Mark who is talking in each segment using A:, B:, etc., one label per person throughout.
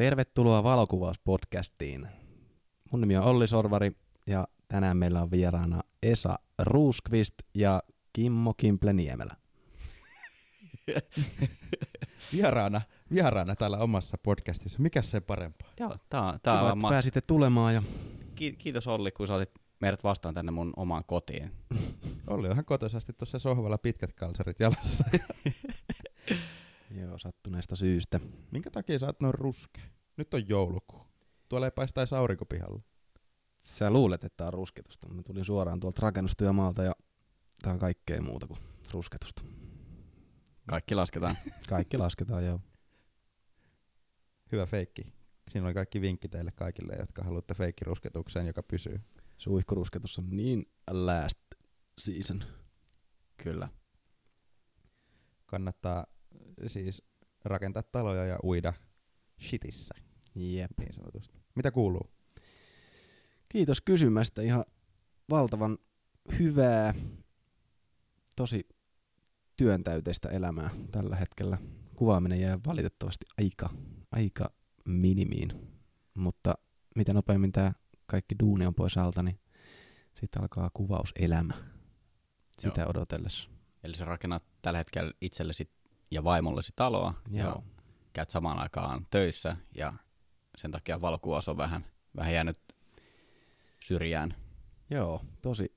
A: Tervetuloa valokuvauspodcastiin. Mun nimi on Olli Sorvari ja tänään meillä on vieraana Esa Ruuskvist ja Kimmo Kimple-Niemelä.
B: vieraana, vieraana täällä omassa podcastissa. Mikä se parempaa?
C: Joo, tää, on- tää
A: Kiva,
C: on
A: että
C: ma-
A: pääsitte tulemaan ja
C: Ki- kiitos Olli, kun sä otit meidät vastaan tänne mun omaan kotiin.
B: Olli on ihan kotoisasti tuossa sohvalla pitkät kalsarit jalassa.
A: joo, sattuneesta syystä.
B: Minkä takia sä oot noin ruskea? Nyt on joulukuu. Tuolla ei paistaisi aurinko pihalla.
A: Sä luulet, että tää on rusketusta, mutta mä tulin suoraan tuolta rakennustyömaalta ja tää on kaikkea muuta kuin rusketusta.
C: Kaikki lasketaan.
A: Kaikki lasketaan, joo.
B: Hyvä feikki. Siinä oli kaikki vinkki teille kaikille, jotka haluatte feikkirusketukseen, joka pysyy.
A: Suihkurusketus on niin last season.
C: Kyllä.
B: Kannattaa siis rakentaa taloja ja uida shitissä,
A: Jep.
B: niin sanotusti. Mitä kuuluu?
A: Kiitos kysymästä. Ihan valtavan hyvää, tosi työntäyteistä elämää tällä hetkellä. Kuvaaminen jää valitettavasti aika, aika minimiin, mutta mitä nopeammin tämä kaikki duuni on pois alta, niin sitten alkaa kuvauselämä sitä
C: Joo.
A: odotellessa.
C: Eli sä rakennat tällä hetkellä itsellesi ja vaimollesi taloa
A: Joo.
C: ja käyt samaan aikaan töissä ja sen takia valokuvaus on vähän, vähän jäänyt syrjään.
A: Joo, tosi,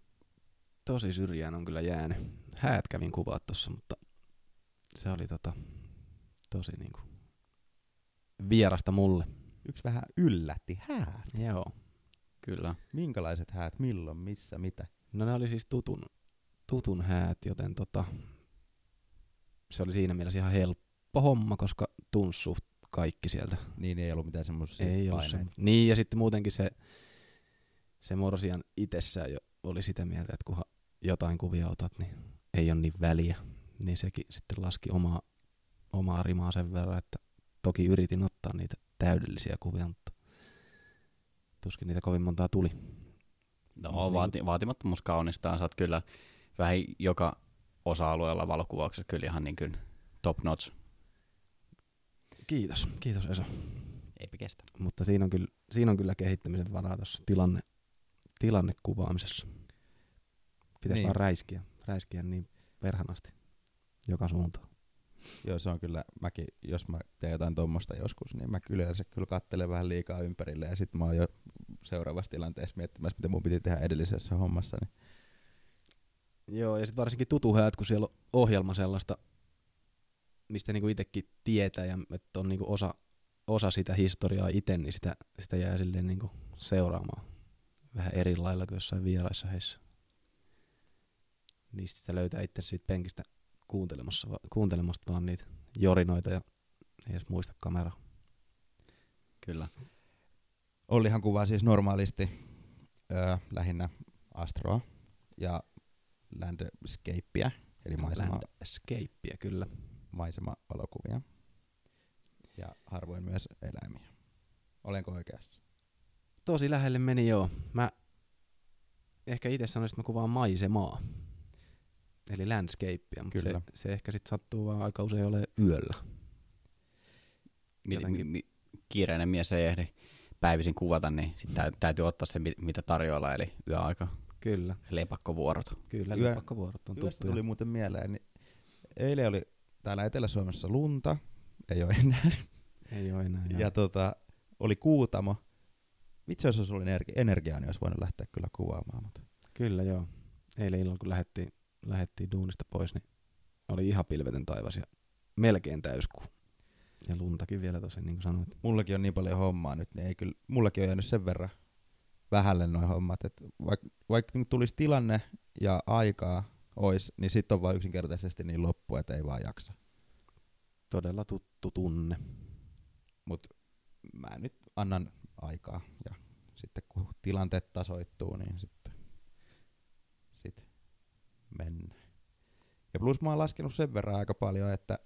A: tosi syrjään on kyllä jäänyt. Häät kävin kuvaa tossa, mutta se oli tota, tosi niinku vierasta mulle.
B: Yksi vähän yllätti. Häät.
A: Joo.
C: Kyllä.
B: Minkälaiset häät? Milloin? Missä? Mitä?
A: No ne oli siis tutun, tutun häät, joten tota, se oli siinä mielessä ihan helppo homma, koska tunsi suht kaikki sieltä.
B: Niin ei ollut mitään semmoisia
A: Ei ollut se. Niin, ja sitten muutenkin se, se morsian itsessään jo oli sitä mieltä, että kunhan jotain kuvia otat, niin ei ole niin väliä. Niin sekin sitten laski omaa, omaa rimaa sen verran, että toki yritin ottaa niitä täydellisiä kuvia, mutta tuskin niitä kovin montaa tuli.
C: No,
A: Niin.
C: vaati, vaatimattomuus kaunistaan. Sä oot kyllä vähän joka osa-alueella valokuvauksessa kyllä ihan niin kuin top notch.
A: Kiitos, kiitos Esa.
C: Eipä kestä.
A: Mutta siinä on kyllä, siinä on kyllä kehittämisen varaa tuossa tilanne, tilannekuvaamisessa. Pitäisi
B: Niin.
A: niin. vaan räiskiä, räiskiä niin perhanasti joka suuntaan.
B: Joo, se on kyllä, mäkin, jos mä teen jotain tuommoista joskus, niin mä kyllä yleensä kyllä kattelen vähän liikaa ympärille ja sitten mä oon jo seuraavassa tilanteessa miettimässä, mitä mun piti tehdä edellisessä hommassa. Niin
A: Joo, ja sitten varsinkin tutuhäät, kun siellä on ohjelma sellaista, mistä niinku itsekin tietää ja että on niinku osa, osa sitä historiaa itse, niin sitä, sitä jää silleen niinku seuraamaan vähän eri lailla kuin jossain vieraissa heissä. Niistä sitä löytää itse siitä penkistä kuuntelemassa, kuuntelemasta vaan niitä jorinoita ja ei edes muista kameraa.
C: Kyllä.
B: Ollihan kuvaa siis normaalisti öö, lähinnä astroa ja landscapea, eli maisema,
A: Landscapea, kyllä.
B: maisemavalokuvia. Ja harvoin myös eläimiä. Olenko oikeassa?
A: Tosi lähelle meni joo. Mä ehkä itse sanoisin, että mä kuvaan maisemaa. Eli landscapea, mutta se, se ehkä sitten sattuu vaan aika usein ole yöllä.
C: Mi-
A: Jotenkin.
C: mi- mi- kiireinen mies ei ehdi päivisin kuvata, niin sit tä- täytyy ottaa se, mi- mitä tarjolla, eli yöaika,
A: Kyllä,
C: lepakkovuorot.
A: kyllä.
B: Yö-
A: Lepakkovuorot on tuttuja.
B: tuli muuten mieleen, niin eilen oli täällä Etelä-Suomessa lunta, ei ole enää,
A: Ei ole enää.
B: ja
A: Ja,
B: tota, oli kuutamo. Vitsi, jos olisi ollut energi- energiaa, niin olisi voinut lähteä kyllä kuvaamaan. Mutta
A: Kyllä joo. Eilen illalla kun lähdettiin, lähdettiin duunista pois, niin oli ihan pilvetön taivas ja melkein täyskuu. Ja luntakin vielä tosi, niin kuin sanoit.
B: mullakin on niin paljon hommaa nyt, niin ei kyllä, mullakin on jäänyt sen verran vähälle noin hommat, että vaikka vaik tulisi tilanne ja aikaa ois, niin sitten on vaan yksinkertaisesti niin loppu, että ei vaan jaksa.
A: Todella tuttu tunne.
B: Mutta mä nyt annan aikaa ja sitten kun tilanteet tasoittuu, niin sitten sit mennään. Ja plus mä oon laskenut sen verran aika paljon, että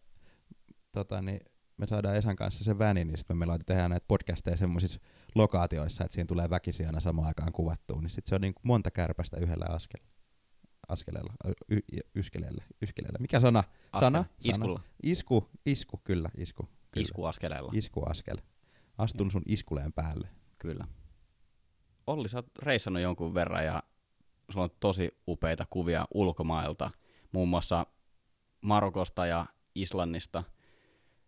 B: tota, niin me saadaan Esan kanssa se väni, niin sitten me meillä tehdään näitä podcasteja semmoisissa lokaatioissa, että siinä tulee väkisin aina samaan aikaan kuvattua, niin sitten se on niin kuin monta kärpästä yhdellä askel, askeleella, y, yskeleellä, yskeleellä. Mikä sana?
C: Askel.
B: Sana? sana.
C: Iskulla.
B: Isku, isku, kyllä, isku. Kyllä.
C: Iskuaskeleella.
B: Iskuaskel. Astun sun iskuleen päälle.
C: Kyllä. Olli, sä oot reissannut jonkun verran ja sulla on tosi upeita kuvia ulkomailta, muun muassa Marokosta ja Islannista.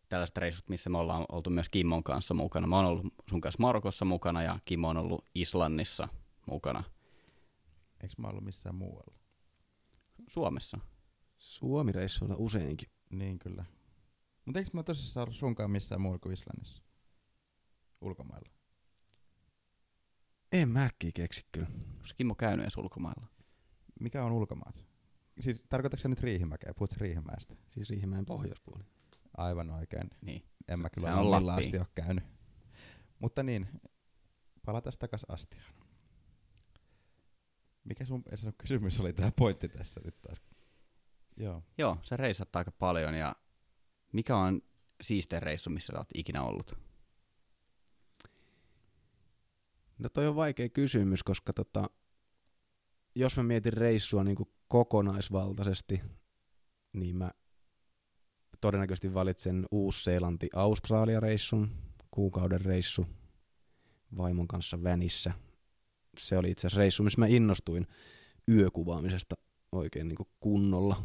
C: Tällaiset reissut, missä me ollaan oltu myös Kimmon kanssa mukana. Mä oon ollut sun kanssa Marokossa mukana ja Kimmo on ollut Islannissa mukana
B: Eikö mä ollut missään muualla?
C: Suomessa.
A: Suomi-reissuilla useinkin.
B: Niin kyllä. Mutta eikö mä tosissaan ollut sunkaan missään muualla kuin Islannissa? Ulkomailla.
A: En mä äkkiä keksi kyllä.
C: Onko Kimmo käynyt edes ulkomailla?
B: Mikä on ulkomaat? Siis tarkoitatko sä nyt Riihimäkeä? Puhut sä Riihimäestä?
A: Siis Riihimäen pohjoispuoli.
B: Aivan oikein.
C: Niin.
B: En mä
C: Se-
B: kyllä
C: Lappiin.
B: asti ole käynyt. Mutta niin, palataan takas Astiaan. Mikä sun Esa, kysymys oli tämä pointti tässä nyt taas? Joo.
C: Joo, sä reissat aika paljon ja mikä on siistein reissu, missä sä oot ikinä ollut?
A: No toi on vaikea kysymys, koska tota, jos mä mietin reissua niin kuin kokonaisvaltaisesti, niin mä todennäköisesti valitsen Uus-Seelanti-Australia-reissun, kuukauden reissu vaimon kanssa vänissä. Se oli itse asiassa reissu, missä mä innostuin yökuvaamisesta oikein niin kuin kunnolla.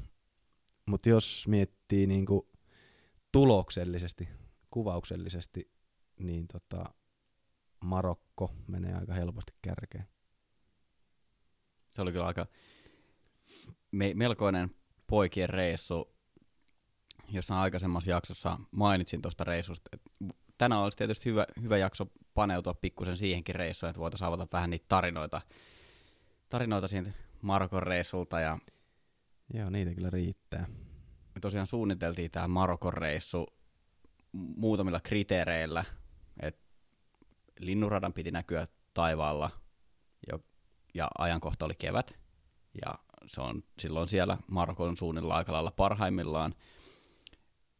A: Mutta jos miettii niin kuin tuloksellisesti, kuvauksellisesti, niin tota, Marokko menee aika helposti kärkeen.
C: Se oli kyllä aika me- melkoinen poikien reissu. Jossain aikaisemmassa jaksossa mainitsin tuosta reissusta. Tänään olisi tietysti hyvä, hyvä jakso paneutua pikkusen siihenkin reissuun, että voitaisiin avata vähän niitä tarinoita, tarinoita siitä Marokon reissulta. Ja
A: Joo, niitä kyllä riittää.
C: me tosiaan suunniteltiin tämä Marokon reissu muutamilla kriteereillä, että linnunradan piti näkyä taivaalla jo, ja ajankohta oli kevät ja se on silloin siellä Marokon suunnilla aika lailla parhaimmillaan.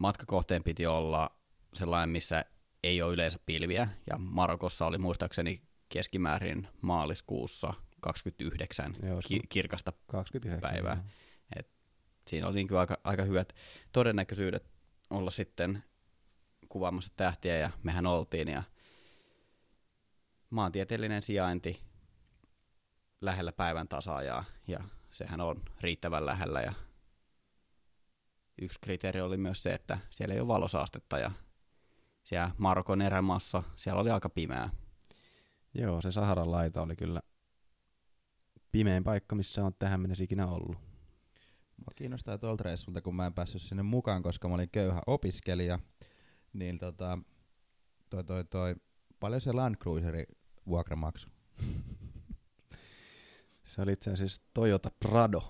C: Matkakohteen piti olla sellainen, missä ei ole yleensä pilviä ja Marokossa oli muistaakseni keskimäärin maaliskuussa 29
A: Joo,
C: ki- kirkasta
A: 29
C: päivää.
A: joo.
C: siinä oli niin aika, aika hyvät todennäköisyydet olla sitten kuvaamassa tähtiä ja mehän oltiin ja maantieteellinen sijainti lähellä päivän tasaajaa ja sehän on riittävän lähellä ja yksi kriteeri oli myös se, että siellä ei ole valosaastetta ja siellä Marokon erämaassa siellä oli aika pimeää.
A: Joo, se Saharan laita oli kyllä pimein paikka, missä on tähän mennessä ikinä ollut.
B: Mua kiinnostaa tuolta reissulta, kun mä en päässyt sinne mukaan, koska mä olin köyhä opiskelija. Niin tota, toi, toi, toi, paljon se Land Cruiserin vuokramaksu?
A: Se oli itse asiassa Toyota Prado,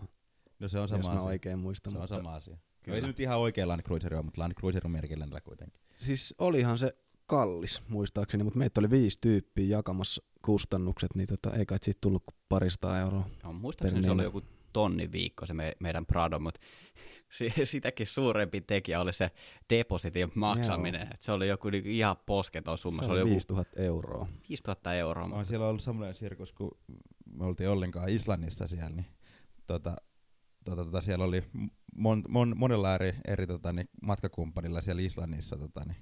B: No se on
A: jos
B: sama
A: mä
B: asia.
A: oikein muistan.
B: Se on
A: mutta
B: sama asia. No
C: Kyllä.
B: ei se nyt ihan oikea Land Cruiser ole, mutta Land Cruiser on merkillä kuitenkin.
A: Siis olihan se kallis, muistaakseni, mutta meitä oli viisi tyyppiä jakamassa kustannukset, niin tota, ei kai siitä tullut kuin parista euroa.
C: No, muistaakseni se oli joku tonni viikko se me, meidän Prado, mutta si- sitäkin suurempi tekijä oli se depositin maksaminen. Se oli joku niinku ihan posketon summa. Se,
A: se
C: oli
A: oli
C: joku
A: 5000 euroa.
C: 5000 euroa.
B: On
C: mutta
B: siellä ollut semmoinen sirkus, kun me oltiin ollenkaan Islannissa siellä, niin tota, tota, tota, siellä oli mon, mon, monella eri, eri tota, niin matkakumppanilla siellä Islannissa tota, niin,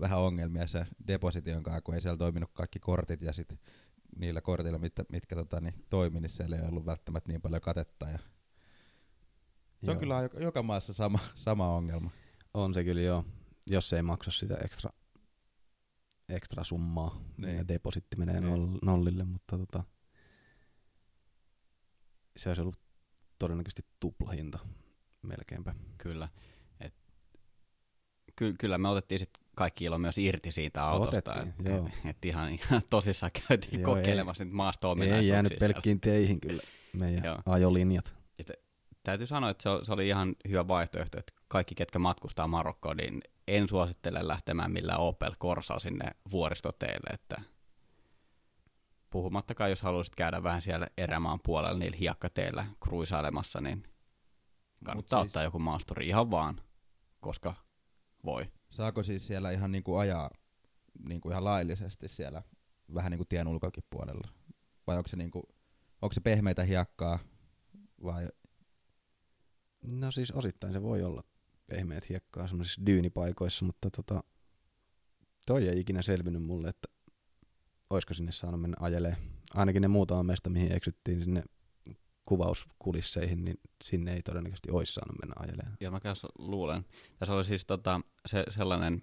B: vähän ongelmia se deposition kanssa, kun ei siellä toiminut kaikki kortit ja sit niillä kortilla, mitkä, mitkä tota, niin, toimi, niin siellä ei ollut välttämättä niin paljon katetta. Ja se on
A: Joo.
B: kyllä joka, joka maassa sama, sama ongelma.
A: On se kyllä joo, jos se ei maksa sitä ekstra, ekstra summaa, niin.
B: Niin.
A: ja depositti menee
B: Niin.
A: noll, nollille, mutta tota, se olisi ollut todennäköisesti tuplahinta melkeinpä.
C: Kyllä. Et, ky- kyllä me otettiin sit kaikki ilo myös irti siitä autosta.
A: Otettiin,
C: et,
A: joo.
C: et, et ihan, ihan tosissaan käytiin
A: Joo,
C: kokeilemassa nyt maasto
A: Ei jäänyt pelkkiin teihin kyllä meidän
C: Joo.
A: ajolinjat.
C: Täytyy sanoa, että se, se oli ihan hyvä vaihtoehto, että kaikki, ketkä matkustaa Marokkoon, niin en suosittele lähtemään millään Opel Corsaa sinne vuoristoteille, että puhumattakaan, jos haluaisit käydä vähän siellä erämaan puolella niillä hiekkateillä kruisailemassa, niin kannattaa
B: siis-
C: ottaa joku maasturi ihan vaan, koska voi.
B: Saako siis siellä ihan niinku ajaa niinku ihan laillisesti siellä vähän niinku tien ulkoakin puolella? Vai onko se, niinku, onko se pehmeitä hiekkaa vai
A: No siis osittain se voi olla pehmeät hiekkaa semmoisissa dyynipaikoissa, mutta tota, toi ei ikinä selvinnyt mulle, että olisiko sinne saanut mennä ajelee. Ainakin ne muutama mesta, mihin eksyttiin sinne kuvauskulisseihin, niin sinne ei todennäköisesti olisi saanut mennä ajeleen.
C: Joo, mä kanssa luulen. Tässä oli siis tota, se, sellainen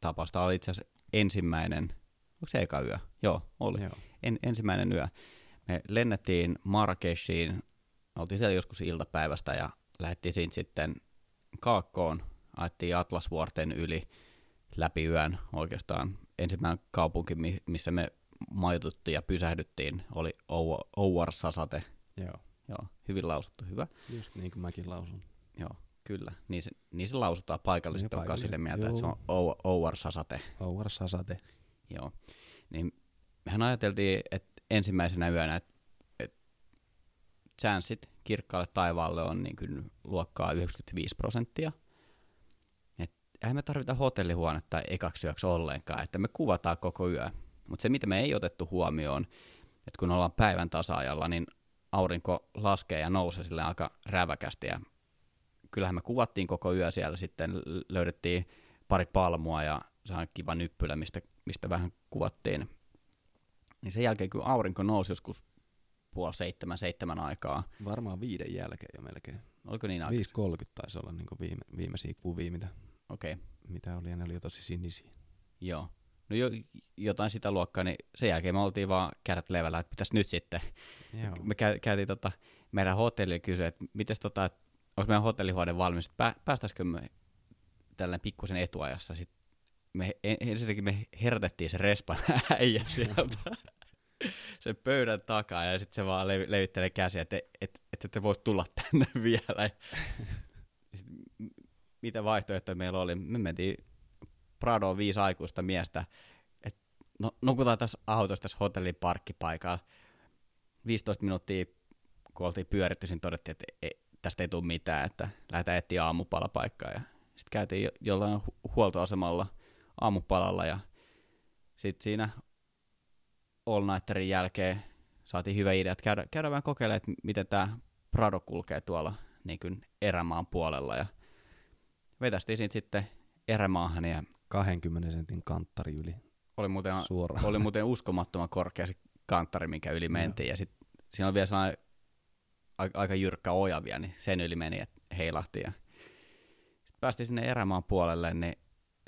C: tapaus. Tämä oli itse asiassa ensimmäinen, onko se eka yö? Joo, oli.
A: Joo.
C: En, ensimmäinen yö. Me lennettiin Marrakeshiin, oltiin siellä joskus iltapäivästä ja lähdettiin siitä sitten Kaakkoon, ajettiin Atlasvuorten yli läpi yön oikeastaan. Ensimmäinen kaupunki, mi- missä me majoituttiin ja pysähdyttiin, oli Ou- Ouarsasate.
A: Joo.
C: Joo, hyvin lausuttu, hyvä.
A: Just niin kuin mäkin lausun.
C: Joo, kyllä. Niin se, niin se lausutaan paikallisesti,
A: Niin,
C: kanssa sille mieltä, että se on Ou- Ouarsasate.
A: Ouar Sasate.
C: Joo. Niin mehän ajateltiin, että ensimmäisenä yönä, että, että chanssit kirkkaalle taivaalle on niin kuin luokkaa 95 prosenttia. Eihän me tarvita hotellihuonetta ekaksi yöksi ollenkaan, että me kuvataan koko yö. Mutta se, mitä me ei otettu huomioon, että kun ollaan päivän tasaajalla, niin aurinko laskee ja nousee sille aika räväkästi. Ja kyllähän me kuvattiin koko yö siellä sitten, löydettiin pari palmua ja se on kiva nyppylä, mistä, mistä vähän kuvattiin. Niin sen jälkeen, kun aurinko nousi joskus puoli seitsemän, seitsemän aikaa,
A: Varmaan viiden jälkeen jo melkein.
C: oliko niin aika?
A: 5.30 taisi olla niin viime, viimeisiä kuvia, mitä,
C: Okei, okay.
A: mitä oli, ja ne oli jo tosi sinisiä.
C: joo. No jo, jotain sitä luokkaa, niin sen jälkeen me oltiin vaan kädet levällä, että pitäisi nyt sitten.
A: Joo.
C: Me käy, käytiin tota, meidän hotellilla kysyä, että miten tota, onko meidän hotellihuone valmis, että pää, päästäisikö me tällainen pikkusen etuajassa. Sitten me, en- ensinnäkin me herätettiin se respan äijä sieltä sen pöydän takaa ja sitten se vaan levi, levittelee käsiä, että et, et, et te voit tulla tänne vielä. Mitä vaihtoehtoja meillä oli? Me mentiin Pradoon viisi aikuista miestä, että no, nukutaan tässä autossa tässä hotellin parkkipaikalla. 15 minuuttia, kun oltiin pyöritty, siinä todettiin, että ei, tästä ei tule mitään, että lähdetään etsiä aamupalapaikkaa. Sitten käytiin jo, jollain hu- huoltoasemalla aamupalalla ja sitten siinä all nighterin jälkeen saatiin hyvä idea, että käydä, käydä vähän kokeilemaan, että miten tämä Prado kulkee tuolla niin kuin erämaan puolella. Ja vetästiin siitä sitten erämaahan ja
A: 20 sentin kanttari yli
C: oli muuten,
A: suoraan.
C: oli muuten uskomattoman korkea se kanttari, minkä yli mentiin. Ja sitten siinä on vielä sellainen aika, jyrkkä oja vielä, niin sen yli meni, että heilahti. Ja sitten päästiin sinne erämaan puolelle, niin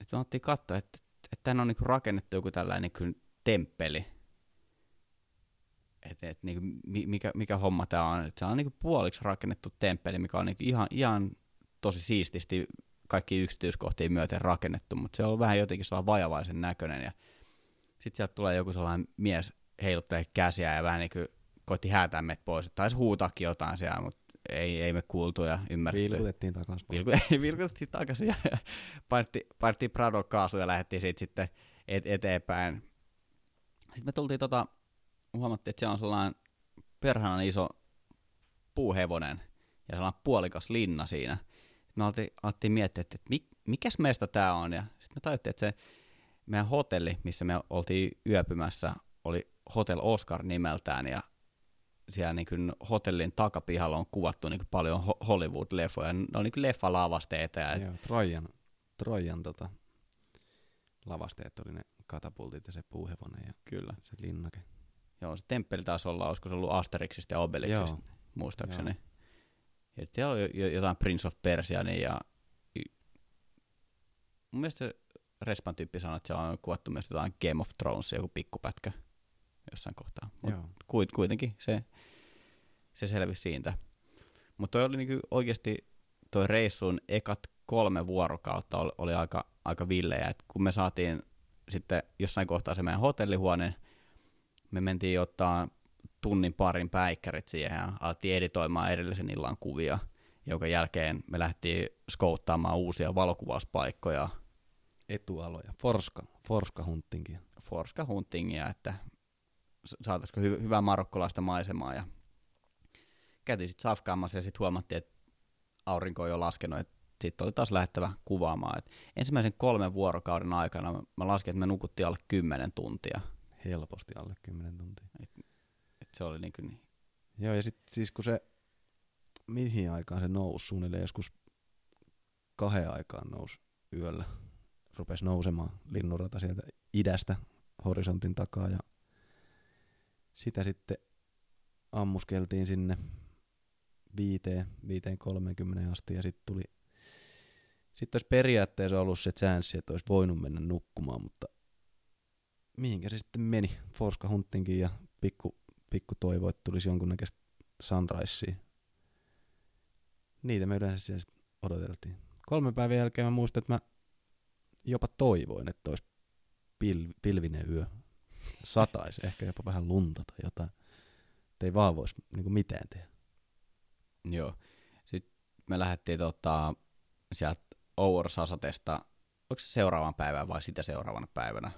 C: sitten me katsoa, että, että tänne on niinku rakennettu joku tällainen niin temppeli. Et, et, niinku, mi- mikä, mikä homma tämä on. Et se on niinku puoliksi rakennettu temppeli, mikä on niinku ihan, ihan tosi siististi kaikki yksityiskohtia myöten rakennettu, mutta se on vähän jotenkin sellainen vajavaisen näköinen. Ja sitten sieltä tulee joku sellainen mies heiluttelee käsiä ja vähän niin kuin koitti häätää meitä pois. Taisi huutaakin jotain siellä, mutta ei, ei me kuultu ja ymmärretty.
A: Vilkutettiin takaisin.
C: Vilku, vilkutettiin takaisin ja painettiin, painettiin Pradon kaasu ja lähdettiin siitä sitten et, eteenpäin. Sitten me tultiin tota, huomattiin, että siellä on sellainen perhanan iso puuhevonen ja sellainen puolikas linna siinä. Me alettiin, alettiin miettiä, että mik, mikäs meistä tämä on. Ja sitten me tajuttiin, että se meidän hotelli, missä me oltiin yöpymässä, oli Hotel Oscar nimeltään ja siellä niin kuin hotellin takapihalla on kuvattu niin kuin paljon ho- Hollywood-leffoja. Ne on niin kuin leffalavasteita. Ja,
A: Joo, Trojan, Trojan tota, lavasteet oli ne katapultit ja se puuhevonen ja
C: Kyllä.
A: se linnake.
C: Joo, se temppeli taisi olla, olisiko se ollut Asterixista ja Obelixista,
A: Joo.
C: muistaakseni.
A: Joo.
C: Ja siellä oli jo- jotain Prince of Persia, niin ja mun mielestä Respan tyyppi sanoi, että siellä on kuvattu myös jotain Game of Thrones, joku pikkupätkä jossain kohtaa. Mut
A: Joo.
C: kuit, kuitenkin se, se selvisi siitä. Mutta toi oli niinku oikeasti toi reissun ekat kolme vuorokautta oli, oli aika, aika villejä. Et kun me saatiin sitten jossain kohtaa se meidän hotellihuone, me mentiin ottaa tunnin parin päikkärit siihen ja alettiin editoimaan edellisen illan kuvia, jonka jälkeen me lähdettiin skouttaamaan uusia valokuvauspaikkoja,
A: Etualoja. Forska, Forska huntinkin.
C: Forska Huntingia, että saataisiko hy- hyvää marokkolaista maisemaa. Ja käytiin sitten safkaamassa ja sitten huomattiin, että aurinko on jo laskenut, että sitten oli taas lähdettävä kuvaamaan. Et ensimmäisen kolmen vuorokauden aikana mä- mä laskin, että me nukuttiin alle 10 tuntia.
A: Helposti alle 10 tuntia.
C: Et se oli niin. Kuin,
A: Joo, ja sitten siis kun se, mihin aikaan se nousi, suunnilleen joskus kahden aikaan nousi yöllä. Rupesi nousemaan linnunrata sieltä idästä horisontin takaa ja sitä sitten ammuskeltiin sinne viiteen, viiteen 30 asti ja sitten tuli sitten olisi periaatteessa ollut se chanssi, että olisi voinut mennä nukkumaan, mutta mihinkä se sitten meni. Forska Huntinkin ja pikku, pikku toivo, että tulisi jonkunnäköistä sunrisea. Niitä me yleensä siellä odoteltiin. Kolme päivän jälkeen mä muistan, että mä jopa toivoin, että olisi pil, pilvinen yö. Sataisi, ehkä jopa vähän lunta tai jotain. Että ei vaan voisi niin mitään tehdä.
C: Joo. Sitten me lähdettiin tota, sieltä Oursasatesta, onko se seuraavan päivän vai sitä seuraavana päivänä?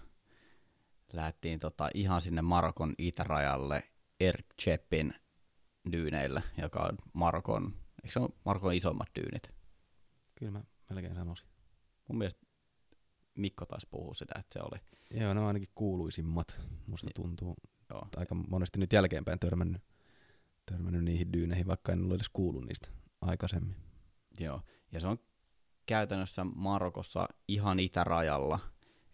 C: Lähdettiin tota, ihan sinne Marokon itärajalle Erkcheppin dyyneille, joka on Marokon, eikö se ole Marokon isommat dyynit?
A: Kyllä mä melkein sanoisin.
C: Mun mielestä Mikko taas puhuu sitä, että se oli.
A: Joo, ne on ainakin kuuluisimmat, musta tuntuu.
C: Joo.
A: Aika monesti nyt jälkeenpäin törmännyt, törmännyt niihin dyyneihin, vaikka en ole edes kuullut niistä aikaisemmin.
C: Joo, ja se on käytännössä Marokossa ihan itärajalla,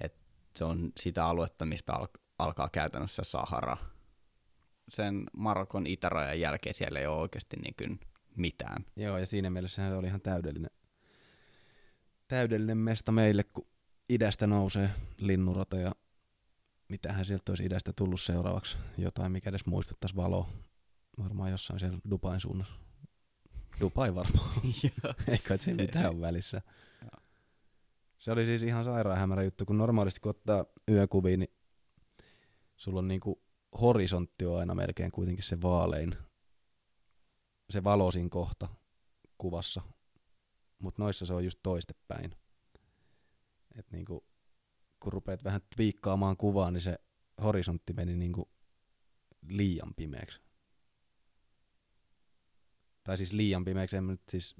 C: että se on sitä aluetta, mistä al- alkaa käytännössä Sahara. Sen Marokon itärajan jälkeen siellä ei ole oikeasti niin kuin mitään.
A: Joo, ja siinä mielessä se oli ihan täydellinen, täydellinen mesta meille, kun idästä nousee linnurata ja mitähän sieltä olisi idästä tullut seuraavaksi. Jotain, mikä edes muistuttaisi valoa. Varmaan jossain siellä Dubain suunnassa. Dubai varmaan. Ei kai siinä mitään ole välissä. Se oli siis ihan sairaan hämärä juttu, kun normaalisti kun ottaa yökuvia, niin sulla on niinku horisontti on aina melkein kuitenkin se vaalein, se valoisin kohta kuvassa. Mutta noissa se on just toistepäin. Et niinku, kun rupeat vähän twiikkaamaan kuvaa, niin se horisontti meni niinku liian pimeäksi. Tai siis liian pimeäksi, en mä nyt siis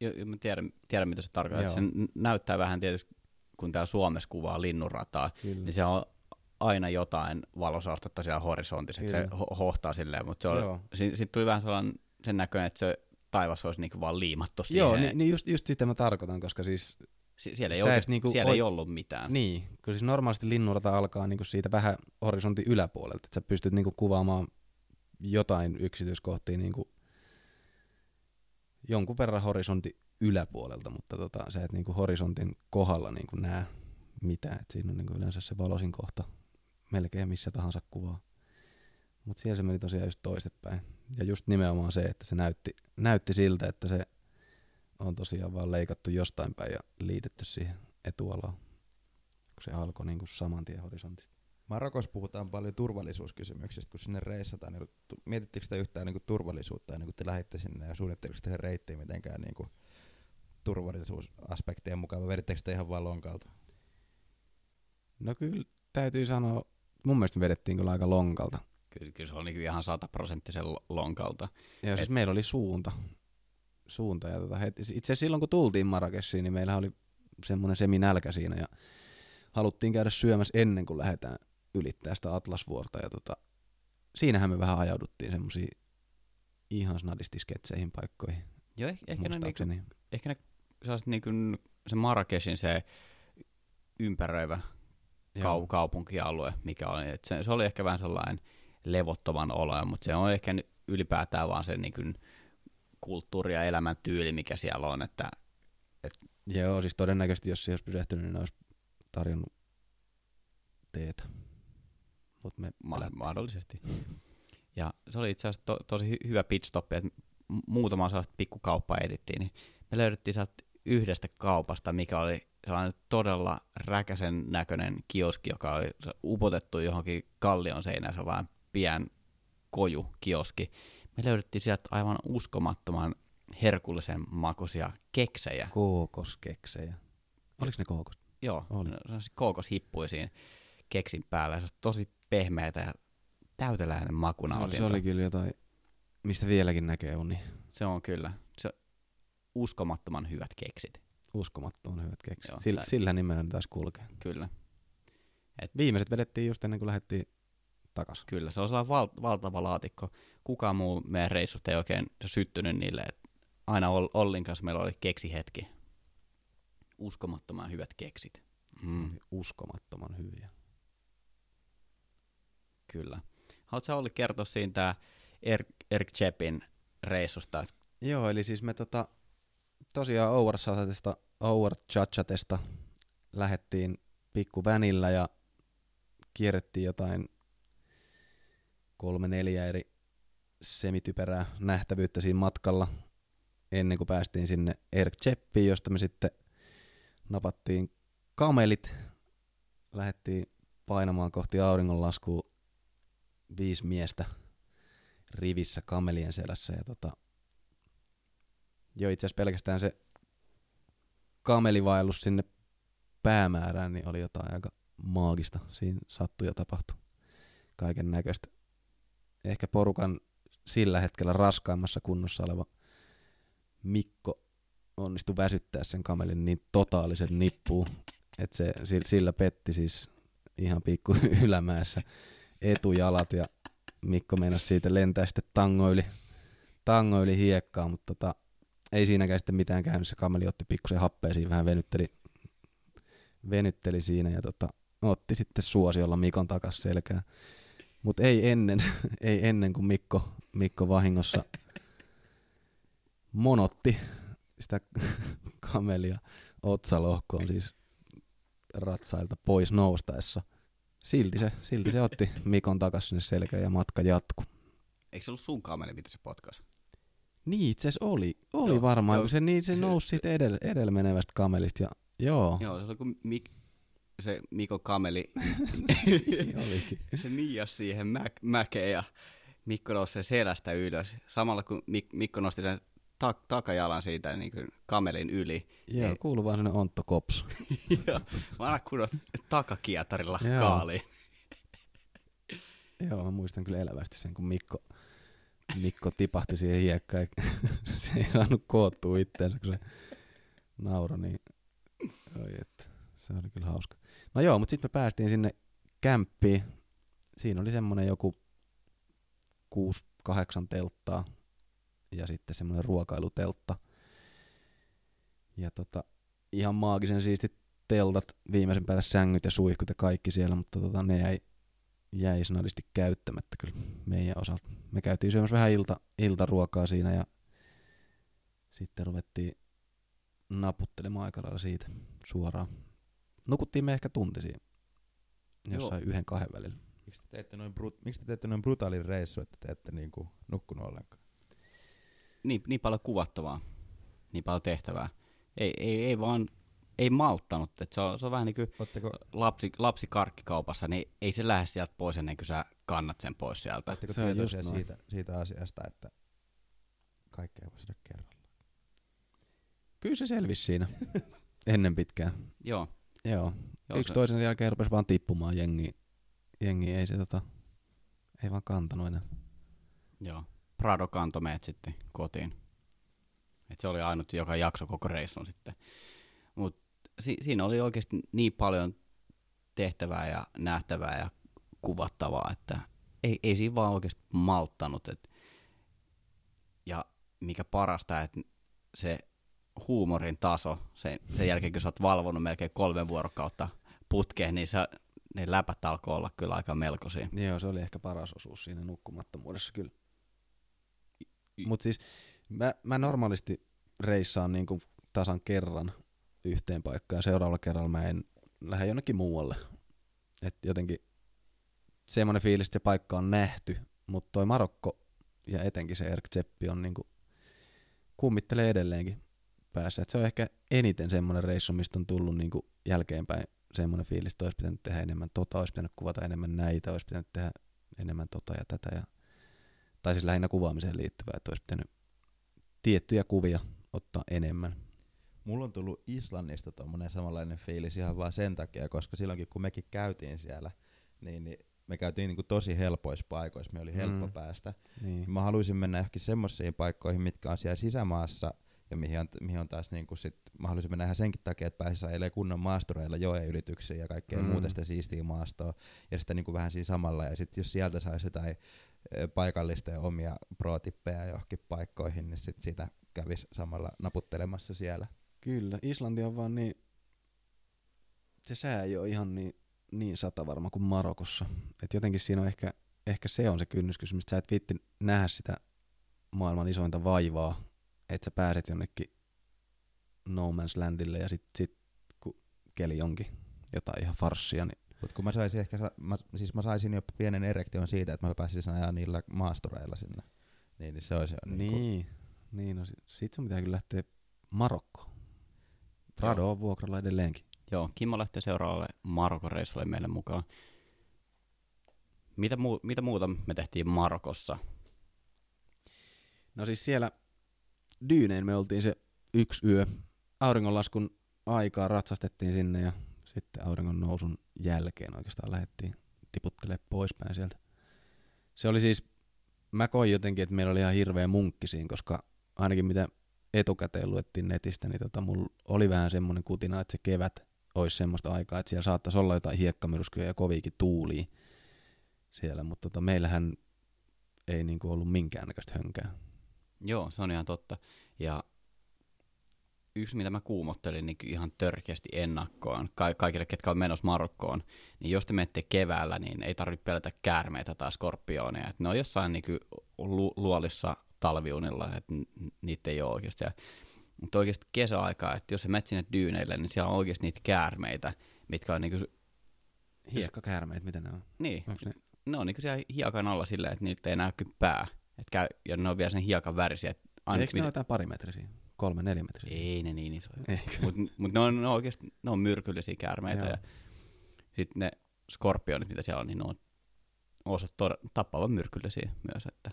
C: Jo, jo, mä tiedän, tiedän, mitä se tarkoittaa.
A: Joo.
C: Se näyttää vähän tietysti, kun täällä Suomessa kuvaa linnunrataa,
A: Kyllä.
C: niin se on aina jotain valosaastetta siellä horisontissa, että se ho- hohtaa silleen, mutta se
A: Joo.
C: si- sit tuli vähän sellainen sen näköinen, että se taivas olisi niinku vaan liimattu siihen.
A: Joo, niin, niin just, just sitä mä tarkoitan, koska siis
C: Si- siellä ei, oikeasti,
A: niinku
C: siellä
A: oi-
C: ei ollut mitään.
A: Niin, kun siis normaalisti linnunrata alkaa niinku siitä vähän horisontin yläpuolelta, että sä pystyt niinku kuvaamaan jotain yksityiskohtia niinku jonkun verran horisontin yläpuolelta, mutta tota, sä et niinku horisontin kohdalla niinku näe mitään, että siinä on niinku yleensä se valoisin kohta melkein missä tahansa kuvaa. Mutta siellä se meni tosiaan just toistepäin. Ja just nimenomaan se, että se näytti, näytti siltä, että se on tosiaan vaan leikattu jostain päin ja liitetty siihen etualaan kun se alkoi niin kuin saman tien horisontista.
B: Marokossa puhutaan paljon turvallisuuskysymyksistä, kun sinne reissataan. Niin mietittekö te yhtään niin turvallisuutta ennen kuin te lähditte sinne ja suunnitteliko te reittiin mitenkään niin kuin turvallisuusaspekteja mukaan vai vedittekö te ihan vaan lonkalta?
A: No kyllä täytyy sanoa, mun mielestä me vedettiin kyllä aika lonkalta.
C: Kyllä, kyllä se oli niinku ihan sataprosenttisen lo- lonkalta.
A: Ja siis
C: Et-
A: meillä oli suunta. suunta ja tota, heti, itse asiassa silloin kun tultiin Marrakeshiin, niin meillä oli semmoinen seminälkä siinä ja haluttiin käydä syömässä ennen kuin lähdetään ylittää sitä Atlasvuorta ja tota, siinähän me vähän ajauduttiin semmoisiin ihan snadisti sketseihin paikkoihin,
C: Joo, ehkä, ehkä, ne, niinku, ehkä ne sellaiset niinku, se Marrakeshin se ympäröivä kau- kaupunkialue, mikä oli. Et se, se, oli ehkä vähän sellainen levottoman olo, mutta se on ehkä ylipäätään vaan se niin kuin, kulttuuri ja elämäntyyli, mikä siellä on. Että,
A: Joo, siis todennäköisesti jos se olisi pysähtynyt, niin olisi tarjonnut teetä. Mutta me
C: ma- mahdollisesti. Ja se oli itse asiassa to- tosi hy- hyvä pitstoppi, että muutama sellaista pikkukauppaa etittiin, niin me löydettiin sieltä yhdestä kaupasta, mikä oli sellainen todella räkäsen näköinen kioski, joka oli se- upotettu johonkin kallion seinään, sellainen pien koju kioski. Me löydettiin sieltä aivan uskomattoman herkullisen makuisia keksejä.
A: Kookoskeksejä. Oliko ne kookos?
C: Joo,
A: Oli.
C: sellaisia kookoshippuja siinä keksin päällä. Se oli tosi pehmeitä ja täyteläinen maku
A: Se oli, se oli kyllä jotain, mistä vieläkin näkee uni.
C: Se on kyllä. Uskomattoman hyvät keksit,
A: Uskomattoman hyvät keksit.
C: Joo,
A: Sillä,
C: tää-
A: sillä nimellä ne taisi kulkea.
C: kyllä.
A: Viimeiset vedettiin just ennen kuin lähdettiin takas.
C: Kyllä, se on sellainen val- valtava laatikko. Kukaan muu meidän reissut ei oikein syttynyt niille. Et aina Ol- Ollin kanssa meillä oli keksihetki. Uskomattoman hyvät keksit.
A: Mm. Uskomattoman hyviä.
C: kyllä. Haluatko Olli kertoa siitä Erik Chepin reissusta?
A: Joo, eli siis me tota, tosiaan Overchatesta, Overchatesta lähettiin pikku vänillä ja kierrettiin jotain kolme neljä eri semityperää nähtävyyttä siinä matkalla ennen kuin päästiin sinne Erik Cheppiin, josta me sitten napattiin kamelit, lähdettiin painamaan kohti auringonlaskua viisi miestä rivissä kamelien selässä ja tota, jo itse asiassa pelkästään se kamelivaellus sinne päämäärään, niin oli jotain aika maagista. Siinä sattui ja tapahtui kaiken näköistä. Ehkä porukan sillä hetkellä raskaimmassa kunnossa oleva Mikko onnistui väsyttää sen kamelin niin totaalisen nippuun, että se sil- sillä petti siis ihan pikku ylämäessä etujalat ja Mikko meinasi siitä lentää sitten tango yli, tango yli hiekkaa, mutta tota, ei siinäkään sitten mitään käynyt. Se kameli otti pikkusen happea siinä, vähän venytteli, venytteli siinä ja tota, otti sitten suosiolla Mikon takas selkään. Mutta ei ennen, ei ennen kuin Mikko, Mikko vahingossa monotti sitä kamelia otsalohkoon siis ratsailta pois noustaessa. Silti se, silti se otti Mikon takas sinne selkään ja matka jatkui.
C: Eikö se ollut sun kameli, mitä se potkas?
A: Niin itse asiassa oli, oli
C: Joo,
A: varmaan,
C: joo.
A: kun se, niin, se,
C: Se-
A: nousi siitä edellä, edellä menevästä kamelista. Ja, joo,
C: Joo, se oli kun Mik, se Mikon kameli,
A: olikin.
C: se niias siihen mä, mäkeen ja Mikko nousi sen selästä ylös. Samalla kun Mik, Mikko nosti sen tak, takajalan siitä niin kuin kamelin yli.
A: Joo,
C: Ei.
A: kuuluu vaan sellainen Ontto Kops.
C: mä aina kunnon takakietarilla
A: Joo.
C: kaaliin.
A: Joo, mä muistan kyllä elävästi sen, kun Mikko, Mikko tipahti siihen hiekkaan. se ei saanut koottua itteensä, kun se nauroi niin. Oi, että se oli kyllä hauska. No joo, mutta sitten me päästiin sinne kämppiin. Siinä oli semmonen joku kuusi, kahdeksan telttaa ja sitten semmoinen ruokailuteltta. Ja tota, ihan maagisen siistit teltat, viimeisen päällä sängyt ja suihkut ja kaikki siellä, mutta tota, ne jäi, jäi snadisti käyttämättä kyllä meidän osalta. Me käytiin syömässä vähän ilta, iltaruokaa siinä ja sitten ruvettiin naputtelemaan aika lailla siitä suoraan. Nukuttiin me ehkä tunti siinä. Jossain yhden kahden välillä.
B: Miksi te teette noin, brut, miksi te teette noin brutaalin reissu, että te ette niinku nukkunut ollenkaan?
C: Niin, niin paljon kuvattavaa, niin paljon tehtävää. Ei, ei, ei vaan, ei malttanut. Et se, on, se on vähän niin kuin
B: Ootteko,
C: lapsi, lapsi karkkikaupassa, niin ei se lähde sieltä pois ennen kuin sä kannat sen pois sieltä.
B: ootteko
A: Se
B: tietoisia siitä, siitä asiasta, että kaikkea ei voi syödä kerralla?
A: Kyllä se selvisi siinä ennen pitkään.
C: Joo,
A: Joo.
C: joo
A: Yksi
C: se,
A: toisen jälkeen rupesi vaan tippumaan jengi. Jengi ei se tota, ei vaan kantanut enää.
C: joo. Prado kanto meet sitten kotiin. Et se oli ainut, joka jakso koko reissun sitten. Si- siinä oli oikeasti niin paljon tehtävää ja nähtävää ja kuvattavaa, että ei, ei siinä vaan oikeasti malttanut. Et ja mikä parasta, että se huumorin taso, se, sen jälkeen kun sä oot valvonut melkein kolme vuorokautta putkeen, niin sä, ne läpät alkoi olla kyllä aika melkoisia.
A: Joo, se oli ehkä paras osuus siinä nukkumattomuudessa kyllä. Mutta siis mä, mä normaalisti reissaan niinku tasan kerran yhteen paikkaan seuraavalla kerralla mä en lähde jonnekin muualle. Et jotenkin semmoinen fiilis, että se paikka on nähty, mutta toi Marokko ja etenkin se Erk Tseppi on niinku kummittelee edelleenkin päässä. Et se on ehkä eniten semmoinen reissu, mistä on tullut niinku jälkeenpäin semmoinen fiilis, että olisi pitänyt tehdä enemmän tota, olisi pitänyt kuvata enemmän näitä, olisi pitänyt tehdä enemmän tota ja tätä. Ja, tai siis lähinnä kuvaamiseen liittyvää, että olisi pitänyt tiettyjä kuvia ottaa enemmän.
B: Mulla on tullut Islannista tommonen samanlainen fiilis ihan vaan sen takia, koska silloinkin kun mekin käytiin siellä, niin, niin me käytiin niinku tosi helpoissa paikoissa, me oli helppo
A: Mm.
B: päästä.
A: Niin.
B: Mä haluaisin mennä johonkin semmoisiin paikkoihin, mitkä on siellä sisämaassa, ja mihin on, mihin on taas niinku sit, mä haluaisin mennä ihan senkin takia, että pääsisi ajelemaan kunnon maastureilla joen ylityksiin ja kaikkea
A: Mm.
B: mm. muuta sitä siistiä maastoa, ja sitten niinku vähän siinä samalla, ja sitten jos sieltä saisi jotain paikallista ja omia pro-tippejä johonkin paikkoihin, niin sit sitä kävisi samalla naputtelemassa siellä.
A: Kyllä, Islanti on vaan niin se sää ei ole ihan niin, niin satavarma kuin Marokossa. Et jotenkin siinä on ehkä, ehkä se on se kynnyskysymys, että sä et viitti nähdä sitä maailman isointa vaivaa, että sä pääset jonnekin no man's landille ja sit, sit kun keli onkin jotain ihan farssia, niin
B: Mutta kun mä saisin ehkä, mä, siis mä saisin jo pienen erektion siitä, että mä pääsisin ajaa niillä maastoreilla sinne. Niin, niin se olisi jo
A: niin, niin, niin no sit, sit sun pitää kyllä lähteä Marokkoon. Prado on vuokralla edelleenkin.
C: Joo, Kimmo lähtee seuraavalle Marokon reissulle meille mukaan. Mitä, muu, mitä muuta me tehtiin Marokossa?
A: No siis siellä Dyyneen me oltiin se yksi yö. Auringonlaskun aikaa ratsastettiin sinne ja sitten auringon nousun jälkeen oikeastaan lähdettiin tiputtelemaan poispäin sieltä. Se oli siis, mä koin jotenkin, että meillä oli ihan hirveä munkki siinä, koska ainakin mitä etukäteen luettiin netistä, niin tota, mulla oli vähän semmoinen kutina, että se kevät olisi semmoista aikaa, että siellä saattaisi olla jotain hiekkamyrskyjä ja koviikin tuulia siellä, mutta tota, meillähän ei niinku ollut minkäännäköistä hönkää.
C: Joo, se on ihan totta. Ja yksi, mitä mä kuumottelin niin ihan törkeästi ennakkoon ka- kaikille, ketkä on menossa Marokkoon, niin jos te menette keväällä, niin ei tarvitse pelätä käärmeitä tai skorpioneja. Et ne on jossain niin lu- luolissa talviunilla, että niitä ei ole oikeasti. Ja, mutta oikeasti kesäaikaa, että jos sä menet sinne dyyneille, niin siellä on oikeasti niitä käärmeitä, mitkä on niinku,
A: Hiekkakäärmeet, mitä ne on?
C: niin,
A: Onks ne?
C: ne on niinku siellä hiekan alla silleen, että niiltä ei näy kyllä pää. Et käy, ja ne on vielä sen hiekan värisiä. Et aina,
A: Eikö ne ole jotain parimetrisiä? Kolme, neljämetrisiä?
C: Ei ne niin isoja. Mutta mut ne, on, ne on oikeasti ne on myrkyllisiä käärmeitä.
A: Joo.
C: Ja sitten ne skorpionit, mitä siellä on, niin ne on osa tod- tappavan myrkyllisiä myös. Että,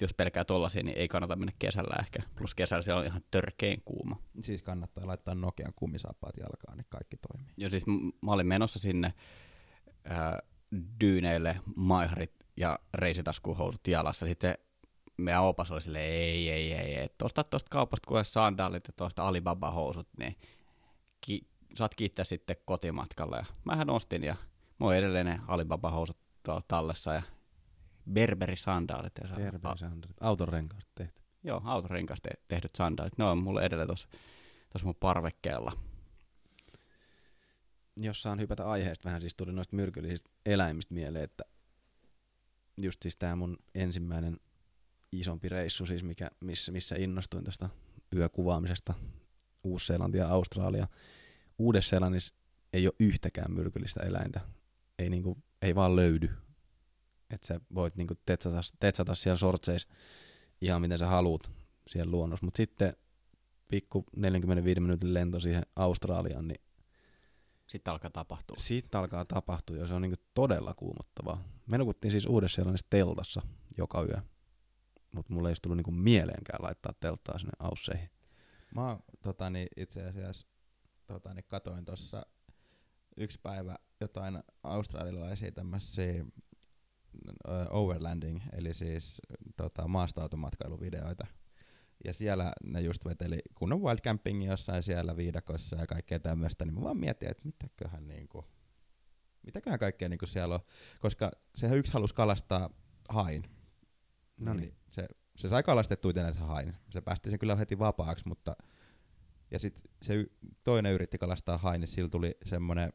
C: että jos pelkää tollasia, niin ei kannata mennä kesällä ehkä. Plus kesällä siellä on ihan törkein kuuma.
B: Siis kannattaa laittaa Nokian kumisaappaat jalkaan, niin kaikki toimii.
C: Ja siis mä olin menossa sinne ää, dyyneille, maiharit ja reisitaskuhousut jalassa. Sitten meidän opas oli silleen, ei, ei, ei, ei. Tuosta tuosta kaupasta kuule sandaalit ja tuosta Alibaba-housut, niin ki- saat kiittää sitten kotimatkalla. Ja mähän ostin ja mulla on edelleen ne Alibaba-housut tallessa ja Berberi-sandaalit. Ja saa-
A: Terve sandaalit. Auton renkaasta tehty.
C: Joo, autorenkaasta te- tehdyt sandaalit. Ne on mulle edelleen tuossa mun parvekkeella.
A: Jos saan hypätä aiheesta vähän, siis tuli noista myrkyllisistä eläimistä mieleen, että just siis tää mun ensimmäinen isompi reissu, siis mikä, missä, missä innostuin tästä yökuvaamisesta, Uus-Seelanti ja Australia. Uudessa-Seelannissa ei ole yhtäkään myrkyllistä eläintä. Ei, niinku, ei vaan löydy. Että sä voit niinku tetsata, tetsata siellä sortseissa ihan miten sä haluut siellä luonnossa. Mutta sitten pikku 45 minuutin lento siihen Australiaan, niin
C: Sitten alkaa tapahtua.
A: siitä alkaa tapahtua ja se on niinku todella kuumottavaa. Me nukuttiin siis uudessa teltassa joka yö, mutta mulle ei olisi tullut niinku mieleenkään laittaa telttaa sinne ausseihin.
B: Mä oon, tota, niin itse asiassa tota, niin katoin tuossa yksi päivä jotain australialaisia tämmöisiä overlanding, eli siis tota, maastoautomatkailuvideoita. Ja siellä ne just veteli kunnon wild camping jossain siellä viidakossa ja kaikkea tämmöistä, niin mä vaan mietin, että mitäköhän niinku, mitäköhän kaikkea niinku siellä on, koska sehän yksi halusi kalastaa hain.
A: No niin.
B: Se, se sai kalastettua itselleen se hain. Se päästi sen kyllä heti vapaaksi, mutta ja sitten se y- toinen yritti kalastaa hain, niin sillä tuli semmonen,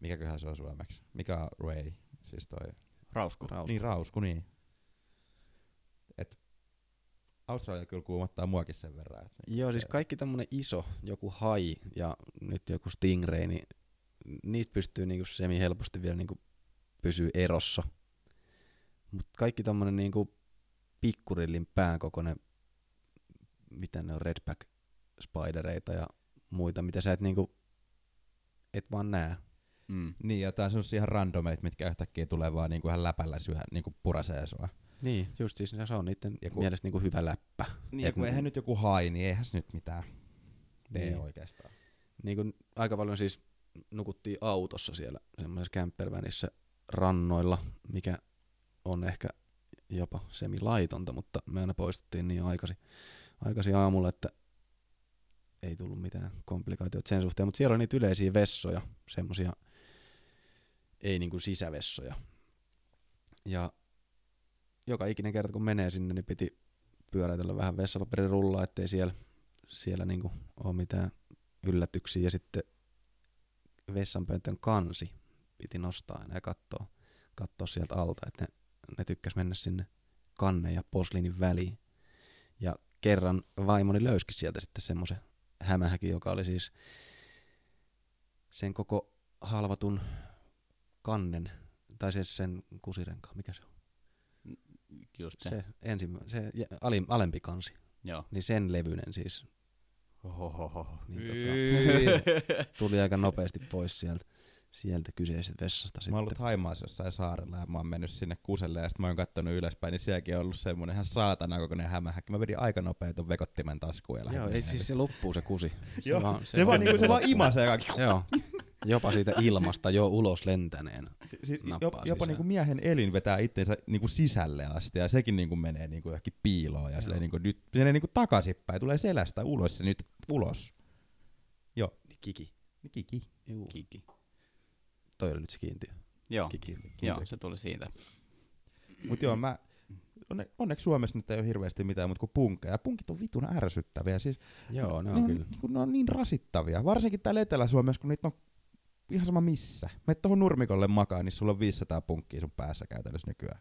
B: mikäköhän se on suomeksi, mikä on Ray, siis toi,
C: Rausku.
A: Rausku.
B: niin rausku, niin. Et Australia kyllä kuumottaa muakin sen verran. Et niinku
A: Joo, siis kaikki tämmönen iso, joku hai ja nyt joku stingray, niin niistä pystyy niinku semi helposti vielä niinku pysyä erossa. Mutta kaikki tämmönen niinku pikkurillin päänkokoinen, mitä ne on, redback spidereita ja muita, mitä sä et niinku, et vaan näe.
C: Mm.
B: Niin, jotain semmosia ihan randomeita, mitkä yhtäkkiä tulee vaan niinku ihan läpällä syö, niinku purasee sua.
A: Niin, just siis se on niiden
B: Ja kun-
A: mielestä niinku hyvä läppä.
B: Niin, ja kun eihän nyt joku hai, niin eihän se nyt mitään tee
A: Niin.
B: oikeastaan.
A: niin kuin aika paljon siis nukuttiin autossa siellä semmoisessa campervänissä rannoilla, mikä on ehkä jopa semilaitonta, mutta me aina poistuttiin niin aikaisin, aikaisin aamulla, että ei tullut mitään komplikaatioita sen suhteen, mutta siellä oli niitä yleisiä vessoja, semmoisia ei niinku sisävessoja. Ja joka ikinen kerta kun menee sinne, niin piti pyöräytellä vähän vessapaperirullaa, ettei siellä, siellä niinku ole mitään yllätyksiä ja sitten vessanpöntön kansi piti nostaa aina ja katsoa, katsoa sieltä alta, että ne, ne tykkäs mennä sinne kannen ja posliinin väliin. Ja kerran vaimoni löyski sieltä sitten semmoisen hämähäkin, joka oli siis sen koko halvatun kannen, tai siis sen kusirenkaan, mikä se on?
C: Just se.
A: Se, ensimmä, se alempi kansi,
C: Joo.
A: niin sen levyinen siis
C: Ohohoho.
A: Niin tota, tuli aika nopeasti pois sieltä, sieltä kyseisestä vessasta
B: Mä
A: sitten.
B: oon ollut Haimaassa jossain saarella ja mä oon mennyt sinne kuselle ja sitten mä oon kattonut ylöspäin, niin sielläkin on ollut semmonen ihan saatana kokoinen hämähäkki. Mä vedin aika nopea ton vekottimen taskuun ja lähdin
A: Joo, ei siis se loppuu se kusi. Se
B: Joo,
A: vaan,
B: se, se vaan, niinku, se vaan imasee kaikki.
A: Joo, jopa siitä ilmasta jo ulos lentäneen.
B: Siis jopa, jopa
A: sisään.
B: niinku miehen elin vetää itsensä niinku sisälle asti ja sekin niinku menee niinku johonkin piiloon ja
A: Joo.
B: silleen niinku nyt se menee niinku takaisinpäin, tulee selästä ulos ja nyt ulos. Joo,
A: Kiki.
B: niin kiki.
A: Juu.
C: Kiki.
A: Toi oli nyt se kiintiö.
C: Joo.
A: Kiki.
C: Joo, se tuli siitä.
B: Mut joo, mä, onne, onneksi Suomessa nyt ei ole hirveästi mitään muuta kuin punkkeja. Punkit on vitun ärsyttäviä. Siis
A: Joo, ne
B: ne,
A: on
B: on,
A: kyllä.
B: niinku, ne on niin rasittavia. Varsinkin täällä Etelä-Suomessa, kun niitä on ihan sama missä. Meet tuohon nurmikolle makaan, niin sulla on 500 punkkia sun päässä käytännössä nykyään.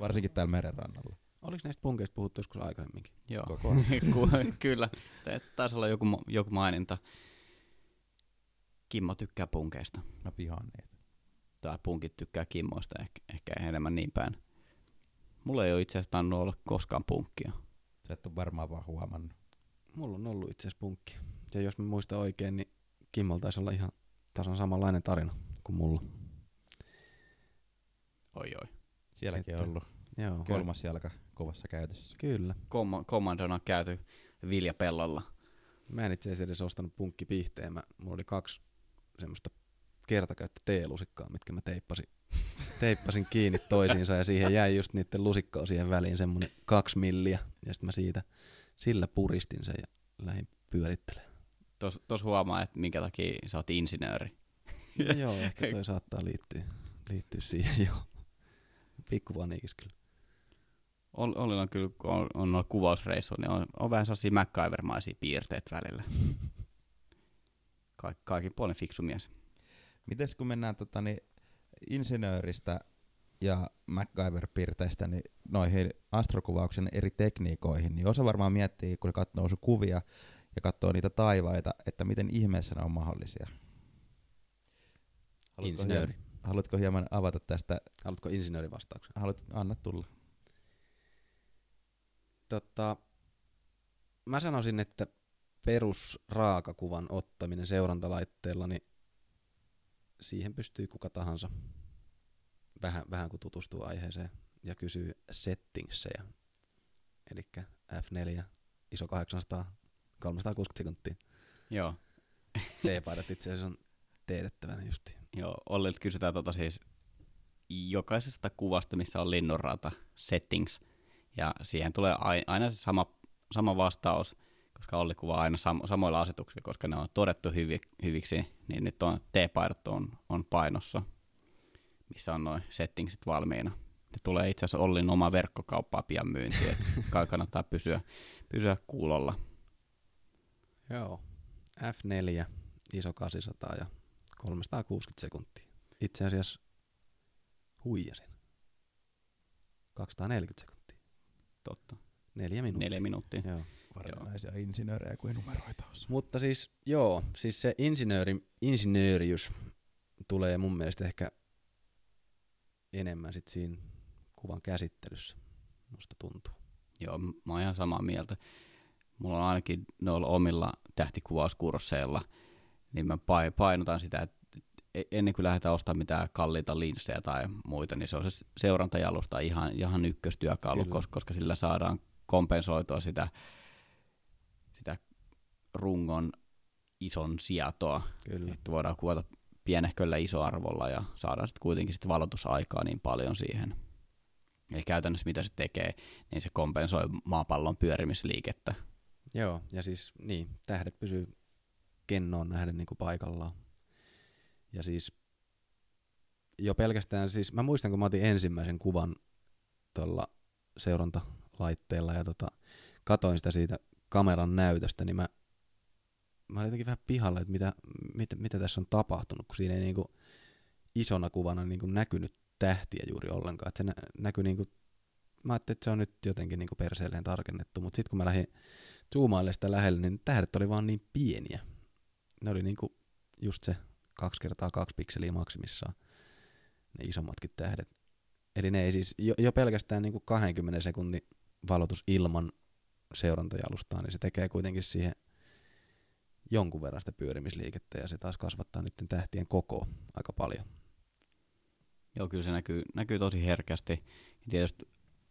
B: Varsinkin täällä merenrannalla.
A: Oliko näistä punkeista puhuttu joskus aikaisemminkin?
C: Joo.
B: Koko ajan.
C: Ku- Kyllä. Ta- Taisi olla joku, joku maininta. Kimmo tykkää punkeista.
B: Mä pihaan niitä.
C: Tai punkit tykkää Kimmoista, ehkä, ehkä enemmän niin päin. Mulla ei ole itse asiassa tainnut olla koskaan punkkia.
B: Sä et ole varmaan vaan huomannut.
A: Mulla on ollut itse asiassa punkki. Ja jos mä muistan oikein, niin Kimmolla taisi olla ihan tasan samanlainen tarina kuin mulla.
C: Oi oi.
B: Sielläkin
A: Että-
B: on ollut
A: Joo,
B: kolmas jalka kovassa käytössä.
A: Kyllä.
C: Kom- Kommandona on käyty viljapellolla.
A: Mä en itse asiassa edes ostanut punkkipiihteen. Mä, mulla oli kaksi semmoista kertakäyttö teelusikkaa, mitkä mä teippasin, teippasin kiinni toisiinsa ja siihen jäi just niiden lusikkaosien väliin semmonen kaksi milliä. Ja sitten mä siitä sillä puristin sen ja lähdin pyörittelemään.
C: Tos, tos huomaa, että minkä takia sä oot insinööri.
A: No joo, ehkä toi saattaa liittyä, liittyä siihen joo. Pikku paniikis kyllä.
C: Ol- Ollilla on kyllä, kun on, on noilla kuvausreissuilla, niin on, on vähän sellaisia MacGyver-maisia piirteitä välillä. Kaik, kaikin puolin fiksu mies.
B: Mites kun mennään tota, niin, insinööristä ja MacGyver-piirteistä niin noihin astrokuvauksen eri tekniikoihin, niin osa varmaan miettii, kun katsoo sun kuvia ja katsoo niitä taivaita, että miten ihmeessä ne on mahdollisia.
A: Insinööri.
B: Hieman, haluatko hieman avata tästä?
A: Haluatko insinöörin vastauksen?
B: Haluat, anna tulla.
A: Tota, mä sanoisin, että perusraakakuvan ottaminen seurantalaitteella, niin siihen pystyy kuka tahansa vähän, vähän kun tutustuu aiheeseen ja kysyy settingsejä. Eli F4, iso 800, 360 sekuntia.
C: Joo.
A: T-paidat itse asiassa on teetettävänä justi.
C: Joo, Ollilta kysytään tota siis jokaisesta kuvasta, missä on linnunrata, settings, ja siihen tulee ai- aina se sama, sama vastaus, koska Olli kuvaa aina sam- samoilla asetuksilla, koska ne on todettu hyvi- hyviksi, niin nyt on T-paidot on, on painossa, missä on noin settingsit valmiina. Ne tulee itse asiassa Ollin oma verkkokauppaa pian myyntiin, että kannattaa pysyä, pysyä kuulolla.
A: Joo. F4, iso 800 ja 360 sekuntia. Itse asiassa huijasin. 240 sekuntia.
C: Totta,
A: Neljä minuuttia.
C: neljä minuuttia.
A: Joo.
B: Varsinaisia insinöörejä kuin numeroita osaa.
A: Mutta siis, joo, siis se insinööri, insinöörius tulee mun mielestä ehkä enemmän sit siinä kuvan käsittelyssä, musta tuntuu.
C: Joo, mä oon ihan samaa mieltä. Mulla on ainakin noilla omilla tähtikuvauskursseilla, niin mä pai- painotan sitä, että e- ennen kuin lähdetään ostamaan mitään kalliita linssejä tai muita, niin se on se seurantajalusta ihan, ihan ykköstyökalu,
A: Kyllä.
C: koska, koska sillä saadaan kompensoitua sitä, sitä rungon ison sietoa,
A: Kyllä.
C: että voidaan kuvata pienehköllä isoarvolla ja saadaan sitten kuitenkin sit valotusaikaa niin paljon siihen. Eli käytännössä mitä se tekee, niin se kompensoi maapallon pyörimisliikettä.
A: Joo, ja siis niin, tähdet pysyy kennoon nähden niin kuin paikallaan. Ja siis jo pelkästään siis, mä muistan kun mä otin ensimmäisen kuvan tuolla seurantalaitteella ja tota, katoin sitä siitä kameran näytöstä, niin mä mä olin jotenkin vähän pihalla, että mitä, mitä, mitä tässä on tapahtunut, kun siinä ei niinku isona kuvana niinku näkynyt tähtiä juuri ollenkaan. Että se nä, näkyi niinku, mä ajattelin, että se on nyt jotenkin niinku perseelleen tarkennettu, mutta sitten kun mä lähdin zoomailemaan sitä lähelle, niin tähdet oli vaan niin pieniä. Ne oli niinku just se kaksi kertaa kaksi pikseliä maksimissaan, ne isommatkin tähdet. Eli ne ei siis, jo, jo pelkästään niinku 20 sekunnin valotus ilman seurantajalustaa, niin se tekee kuitenkin siihen jonkun verran sitä pyörimisliikettä ja se taas kasvattaa nyt tähtien koko aika paljon.
C: Joo, kyllä se näkyy, näkyy tosi herkästi. Ja tietysti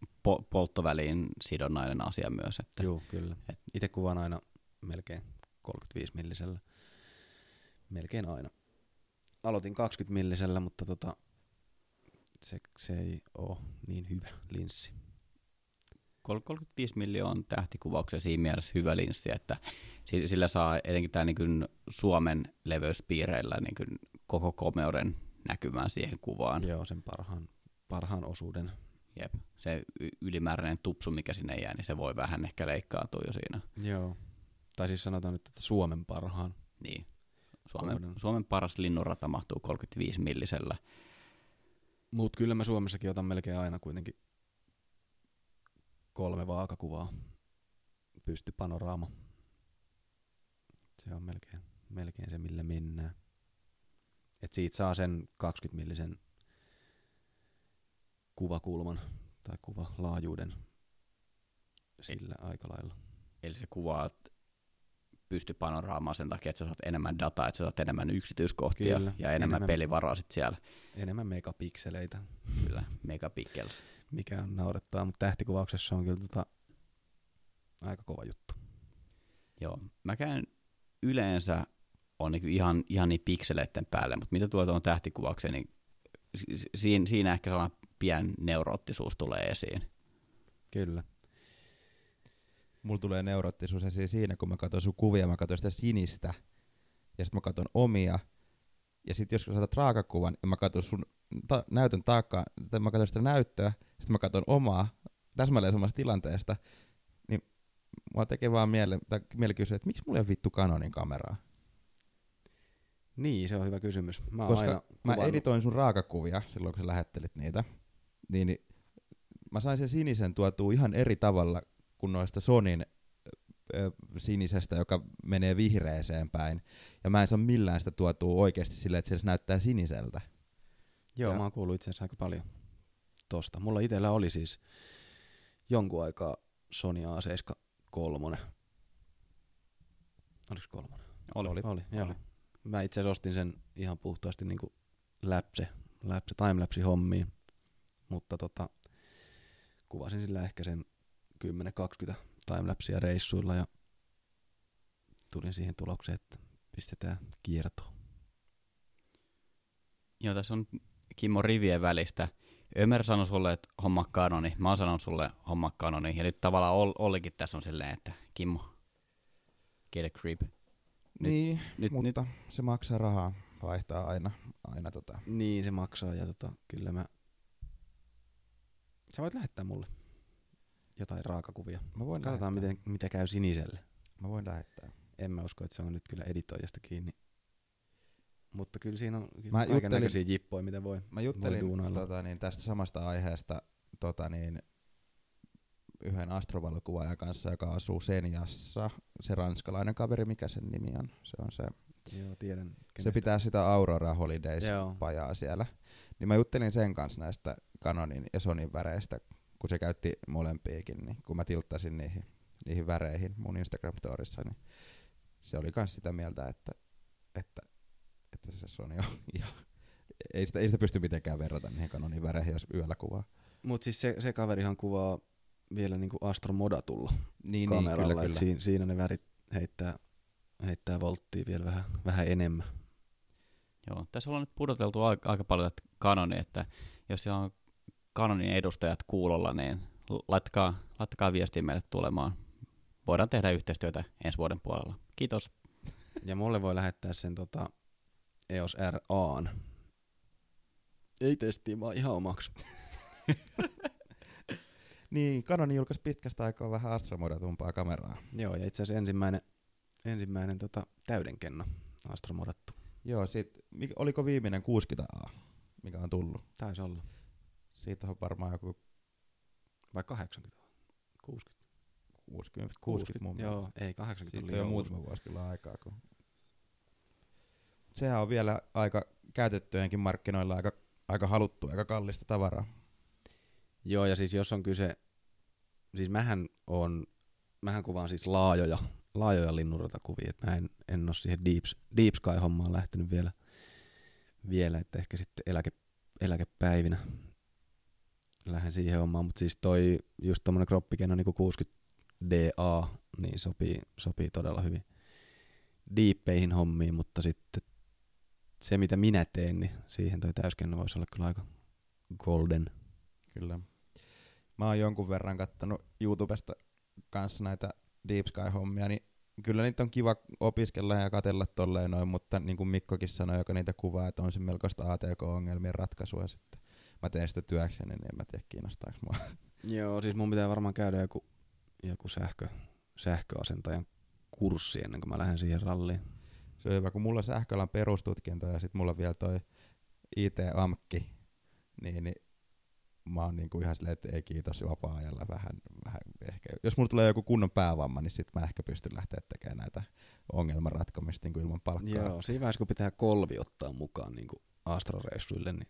C: po- polttoväliin sidonnainen asia myös. Että
A: Joo, kyllä.
C: et-
A: Itse kuvaan aina melkein 35 millisellä. Melkein aina. Aloitin 20 millisellä, mutta tota, se, se ei ole niin hyvä linssi.
C: kol- 35 miljoonaa tähtikuvauksia siinä mielessä hyvä linssi, että si- sillä saa etenkin tämä niin Suomen leveyspiireillä niin koko komeuden näkymään siihen kuvaan.
A: Joo, sen parhaan, parhaan osuuden.
C: Jep. Se ylimääräinen tupsu, mikä sinne jää, niin se voi vähän ehkä leikkaantua jo siinä.
A: Joo. Tai siis sanotaan nyt, että Suomen parhaan.
C: Niin. Suomen. Suomen paras linnunrata mahtuu 35 millisellä.
A: Mut kyllä mä Suomessakin otan melkein aina kuitenkin kolme vaakakuvaa. Pysty panoraama. Se on melkein, melkein se, millä mennään. Et siitä saa sen 20 millisen kuvakulman tai kuvalaajuuden sillä aika lailla.
C: Eli se kuvaa pysty panoraamaan sen takia, että sä saat enemmän dataa, että sä saat enemmän yksityiskohtia
A: Kyllä,
C: ja enemmän,
A: enemmän.
C: pelivaraa sit siellä.
A: Enemmän megapikseleitä,
C: Kyllä, megapixels.
A: mikä on naurettaa, mutta tähtikuvauksessa on kyllä tota aika kova juttu.
C: Joo, mä käyn yleensä on niin ihan, ihan niin pikseleiden päälle, mutta mitä tulee tuohon tähtikuvaukseen, niin si- si- siinä, siinä ehkä sellainen pien neuroottisuus tulee esiin.
A: Kyllä.
B: Mulla tulee neuroottisuus esiin siinä, kun mä katson sun kuvia, mä katson sitä sinistä, ja sitten mä katson omia, ja sitten jos sä saatat raakakuvan, ja mä katson sun ta- näytön taakkaa, tai mä katson sitä näyttöä, sitten mä katson omaa, täsmälleen samasta tilanteesta, niin mua tekee vaan mieli, tai mieli kysyä, että miksi mulla ei ole vittu Canonin kameraa?
A: Niin, se on hyvä kysymys. Mä
B: Koska
A: aina
B: Mä editoin sun raakakuvia silloin, kun sä lähettelit niitä, niin, niin mä sain sen sinisen tuotua ihan eri tavalla kuin noista Sonin ö, sinisestä, joka menee vihreeseen päin. Ja mä en saa millään sitä tuotua oikeasti silleen, että se näyttää siniseltä.
A: Joo,
B: Ja-
A: mä oon kuullut itse asiassa aika paljon tosta. Mulla itellä oli siis jonkun aikaa Sony A7 kolmonen. Oliko kolmonen?
C: Oli.
A: Oli, oli joo.
C: Oli.
A: Mä itse asiassa ostin sen ihan puhtaasti niinku läpse, läpse, timelapse hommiin. Mutta tota, kuvasin sillä ehkä sen 10-20 timelapsia reissuilla ja tulin siihen tulokseen, että pistetään kiertoon.
C: Joo, tässä on Kimmo rivien välistä. Ömer sanoi sulle, että homma kanoni. Mä oon sanonut sulle homma kanoni. Ja nyt tavallaan Ol- Ollikin tässä on silleen, että Kimmo, get a creep. Nyt-
B: niin,
C: Nyt,
B: mutta
C: nyt,
B: se maksaa rahaa vaihtaa aina, aina tota.
A: Niin, se maksaa ja tota, kyllä mä... Sä voit lähettää mulle jotain raakakuvia.
B: Mä voin
A: Katsotaan,
B: lähettää.
A: miten, mitä käy siniselle.
B: Mä voin lähettää.
A: En mä usko, että se on nyt kyllä editoijasta kiinni. Mutta kyllä siinä on kyllä
B: Mä
A: kaiken näköisiä
B: juttelin-
A: jippoja, mitä voi.
B: Mä juttelin
A: duunailla.
B: tota, niin, tästä samasta aiheesta tota, niin, yhden astrovalokuvaajan kanssa, joka asuu Senjassa. Se ranskalainen kaveri, mikä sen nimi on? Se on se.
A: Joo, tiedän.
B: Se
A: kenestä.
B: pitää sitä Aurora Holidays
A: Joo.
B: pajaa siellä. Niin mä juttelin sen kanssa näistä Canonin ja Sonin väreistä, kun se käytti molempiakin, niin kun mä tilttasin niihin, niihin väreihin mun Instagram-storissa, niin se oli myös sitä mieltä, että, että, että se Sony on ihan, ei sitä, ei sitä pysty mitenkään verrata niihin Canonin väreihin, jos yöllä kuvaa.
A: Mut siis se, se kaverihan kuvaa vielä niinku astromodatulla
B: Niin,
A: kameralla,
B: niin, kyllä, kyllä.
A: Siinä, siinä ne värit heittää, heittää volttia vielä vähän, vähän enemmän.
C: joo, tässä ollaan nyt pudoteltu aika, aika paljon tätä kanoni, että jos siellä on kanonin edustajat kuulolla, niin laittakaa, laittakaa viestiä meille tulemaan. Voidaan tehdä yhteistyötä ensi vuoden puolella. Kiitos.
A: Ja mulle voi lähettää sen tota EOS RAan. Ei testiin, vaan ihan omaksi.
B: Niin, Canon julkaisi pitkästä aikaa vähän astromodatumpaa kameraa.
A: Joo, ja itse asiassa ensimmäinen, ensimmäinen tota, täydenkenno astromodattu.
B: Joo, sit, oliko viimeinen 60A, mikä on tullut?
A: Taisi olla.
B: Siitä on varmaan joku
A: Vai 80? 60?
B: 60, 60 mun
A: Joo,
B: mielestä.
A: ei 80
B: Siitä on jo muutama vuosi kyllä aikaa. Kun... Sehän on vielä aika käytettyjenkin markkinoilla aika, aika haluttu, aika kallista tavaraa.
A: Joo, ja siis jos on kyse, siis mähän on, mähän kuvaan siis laajoja, laajoja linnunratakuvia, että mä en, en ole siihen Deep, deep Sky-hommaan lähtenyt vielä, vielä, että ehkä sitten eläke, eläkepäivinä lähden siihen hommaan, mutta siis toi just tommonen kroppikeno niin 60 DA, niin sopii, sopii todella hyvin diippeihin hommiin, mutta sitten se mitä minä teen, niin siihen toi täyskenno voisi olla kyllä aika golden.
B: Kyllä. Mä oon jonkun verran kattanut YouTubesta kanssa näitä Deep Sky-hommia, niin kyllä niitä on kiva opiskella ja katella tolleen noin, mutta niin kuin Mikkokin sanoi, joka niitä kuvaa, että on se melkoista ATK-ongelmien ratkaisua sitten. Mä teen sitä työkseni, niin en mä tiedä kiinnostaako mua.
A: Joo, siis mun pitää varmaan käydä joku, joku sähkö, sähköasentajan kurssi ennen kuin mä lähden siihen ralliin.
B: Se on hyvä, kun mulla on sähköalan perustutkinto ja sitten mulla on vielä toi IT-amkki, niin, niin mä oon niinku ihan silleen, että ei kiitos vapaa-ajalla vähän, vähän ehkä. Jos mulla tulee joku kunnon päävamma, niin sit mä ehkä pystyn lähteä tekemään näitä ongelman ratkomista niin ilman palkkaa.
A: Joo, siinä vaiheessa kun pitää kolvi ottaa mukaan niin kuin astroreissuille, niin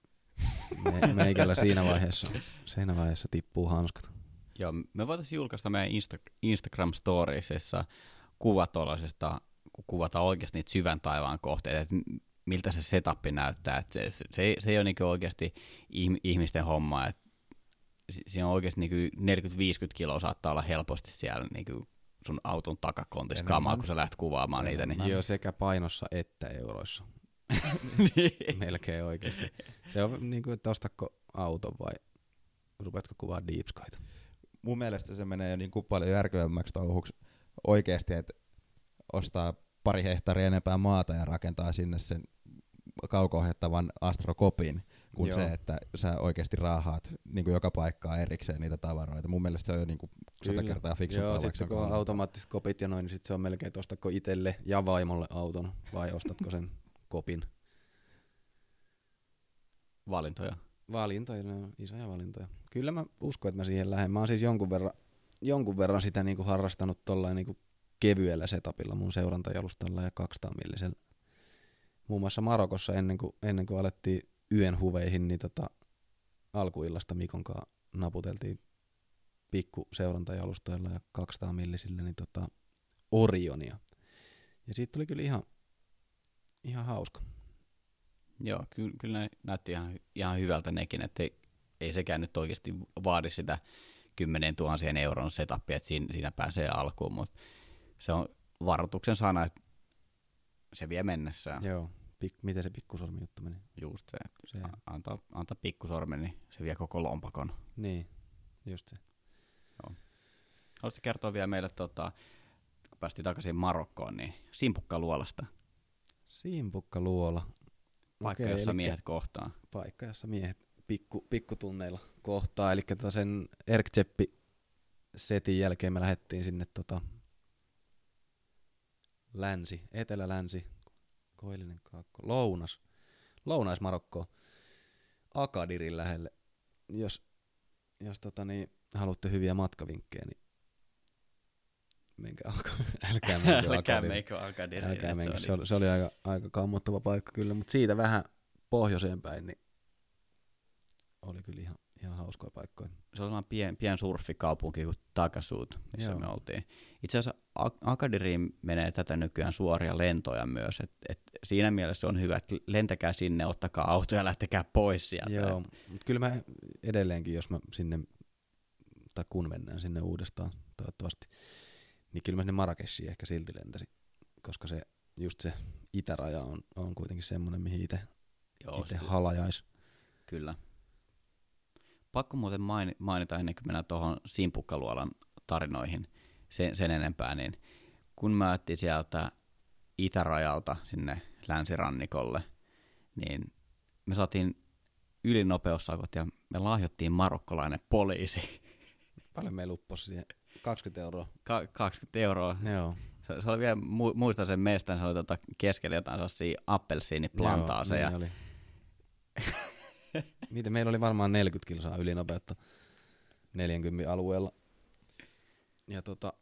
A: me, meikällä siinä vaiheessa, siinä vaiheessa tippuu hanskat.
C: Joo, me voitaisiin julkaista meidän Insta- Instagram-storiesissa kuva tuollaisesta, kun kuvataan oikeasti niitä syvän taivaan kohteita, että miltä se setup näyttää. Että se, se, se, ei, se ei ole niinku oikeasti ihm- ihmisten homma, että si- siinä on oikeasti niinku 40-50 kiloa saattaa olla helposti siellä niinku sun auton takakontissa kamaa, kun sä lähdet kuvaamaan niitä. Niin.
A: Joo, sekä painossa että euroissa.
C: Niin.
A: Melkein oikeasti. Se on niin kuin, että ostako auton vai rupeatko kuvaa Deep Skyta.
B: Mun mielestä se menee jo niin kuin paljon järkevämmäksi touhuksi oikeasti, että ostaa pari hehtaaria enempää maata ja rakentaa sinne sen kauko-ohjattavan astrokopin, kuin
A: Joo.
B: se, että sä oikeasti raahaat niin kuin joka paikkaa erikseen niitä tavaroita. Mun mielestä se on jo niin kuin sata kertaa fiksumpaa.
A: Joo, sitten kun on automaattiset kopit ja noin, niin sitten se on melkein, että ostatko itselle ja vaimolle auton vai ostatko sen kopin.
C: Valintoja.
A: Valintoja, ne on isoja valintoja. Kyllä mä uskon, että mä siihen lähden. Mä oon siis jonkun verran, jonkun verran sitä niinku harrastanut tollain niinku kevyellä setupilla mun seurantajalustalla ja 200 millisellä. Muun muassa Marokossa ennen kuin, ennen kuin alettiin yön huveihin, niin tota, alkuillasta Mikon kanssa naputeltiin pikku seurantajalustoilla ja 200 millisillä niin tota, Orionia. Ja siitä tuli kyllä ihan, ihan hauska.
C: Joo, kyllä, kyllä ne näytti ihan, ihan hyvältä nekin, että ei, ei sekään nyt oikeasti vaadi sitä 10 tuhansien euron setupia, että siinä, siinä pääsee alkuun, mutta se on varoituksen sana, että se vie mennessään.
A: Joo, pik, miten se pikkusormi juttu meni?
C: Just se,
A: Se,
C: a- antaa, antaa pikkusormen, niin se vie koko lompakon.
A: niin, just se.
C: Haluaisitko kertoa vielä meille, tota, kun päästiin takaisin Marokkoon, niin simpukkaluolasta,
A: Simpukka luola.
C: paikka,
A: Okei,
C: jossa miehet kohtaa.
A: Paikka, jossa miehet pikku, pikkutunneilla kohtaa. Eli tota sen Erktseppi setin jälkeen me lähdettiin sinne tota länsi, etelä-länsi, koillinen kaakko, lounas, lounais-Marokkoon, Akadirin lähelle. Jos, jos tota niin, haluatte hyviä matkavinkkejä, niin menkää, Aka- älkää menkää
C: Älkää.
A: Älkää menkää.
C: se
A: Se oli, se oli aika, aika kammottava paikka kyllä, mutta siitä vähän pohjoiseen päin, niin oli kyllä ihan, ihan hauskoja paikkoja.
C: se on pien, pien surfikaupunki kuin Takasuut, missä
A: Joo.
C: me oltiin. Itse asiassa Ak- Akadiriin menee tätä nykyään suoria lentoja myös, et, et siinä mielessä on hyvä, että lentäkää sinne, ottakaa auto ja lähtekää pois sieltä.
A: Joo, mutta kyllä mä edelleenkin, jos mä sinne, tai kun mennään sinne uudestaan toivottavasti, niin kyllä mä sinne Marrakeshiin ehkä silti lentäisin, koska se, just se itäraja on, on kuitenkin semmoinen, mihin itse halajais.
C: Kyllä. Pakko muuten maini- mainita ennen kuin mennään tuohon Simpukkaluolan tarinoihin sen, sen enempää, niin kun mä ajattelin sieltä itärajalta sinne länsirannikolle, niin me saatiin ylinopeussakot ja me lahjottiin marokkolainen poliisi.
A: Paljon meillä upposi siihen? 20 euroa.
C: Ka- 20 euroa.
A: Joo.
C: Se, se oli vielä, mu- muistan sen mestan, se oli tota keskellä jotain sellaisia appelsiiniplantaaseja.
A: Joo, niin oli. Miten meillä oli varmaan 40 kilsaa ylinopeutta 40 alueella. Ja tota,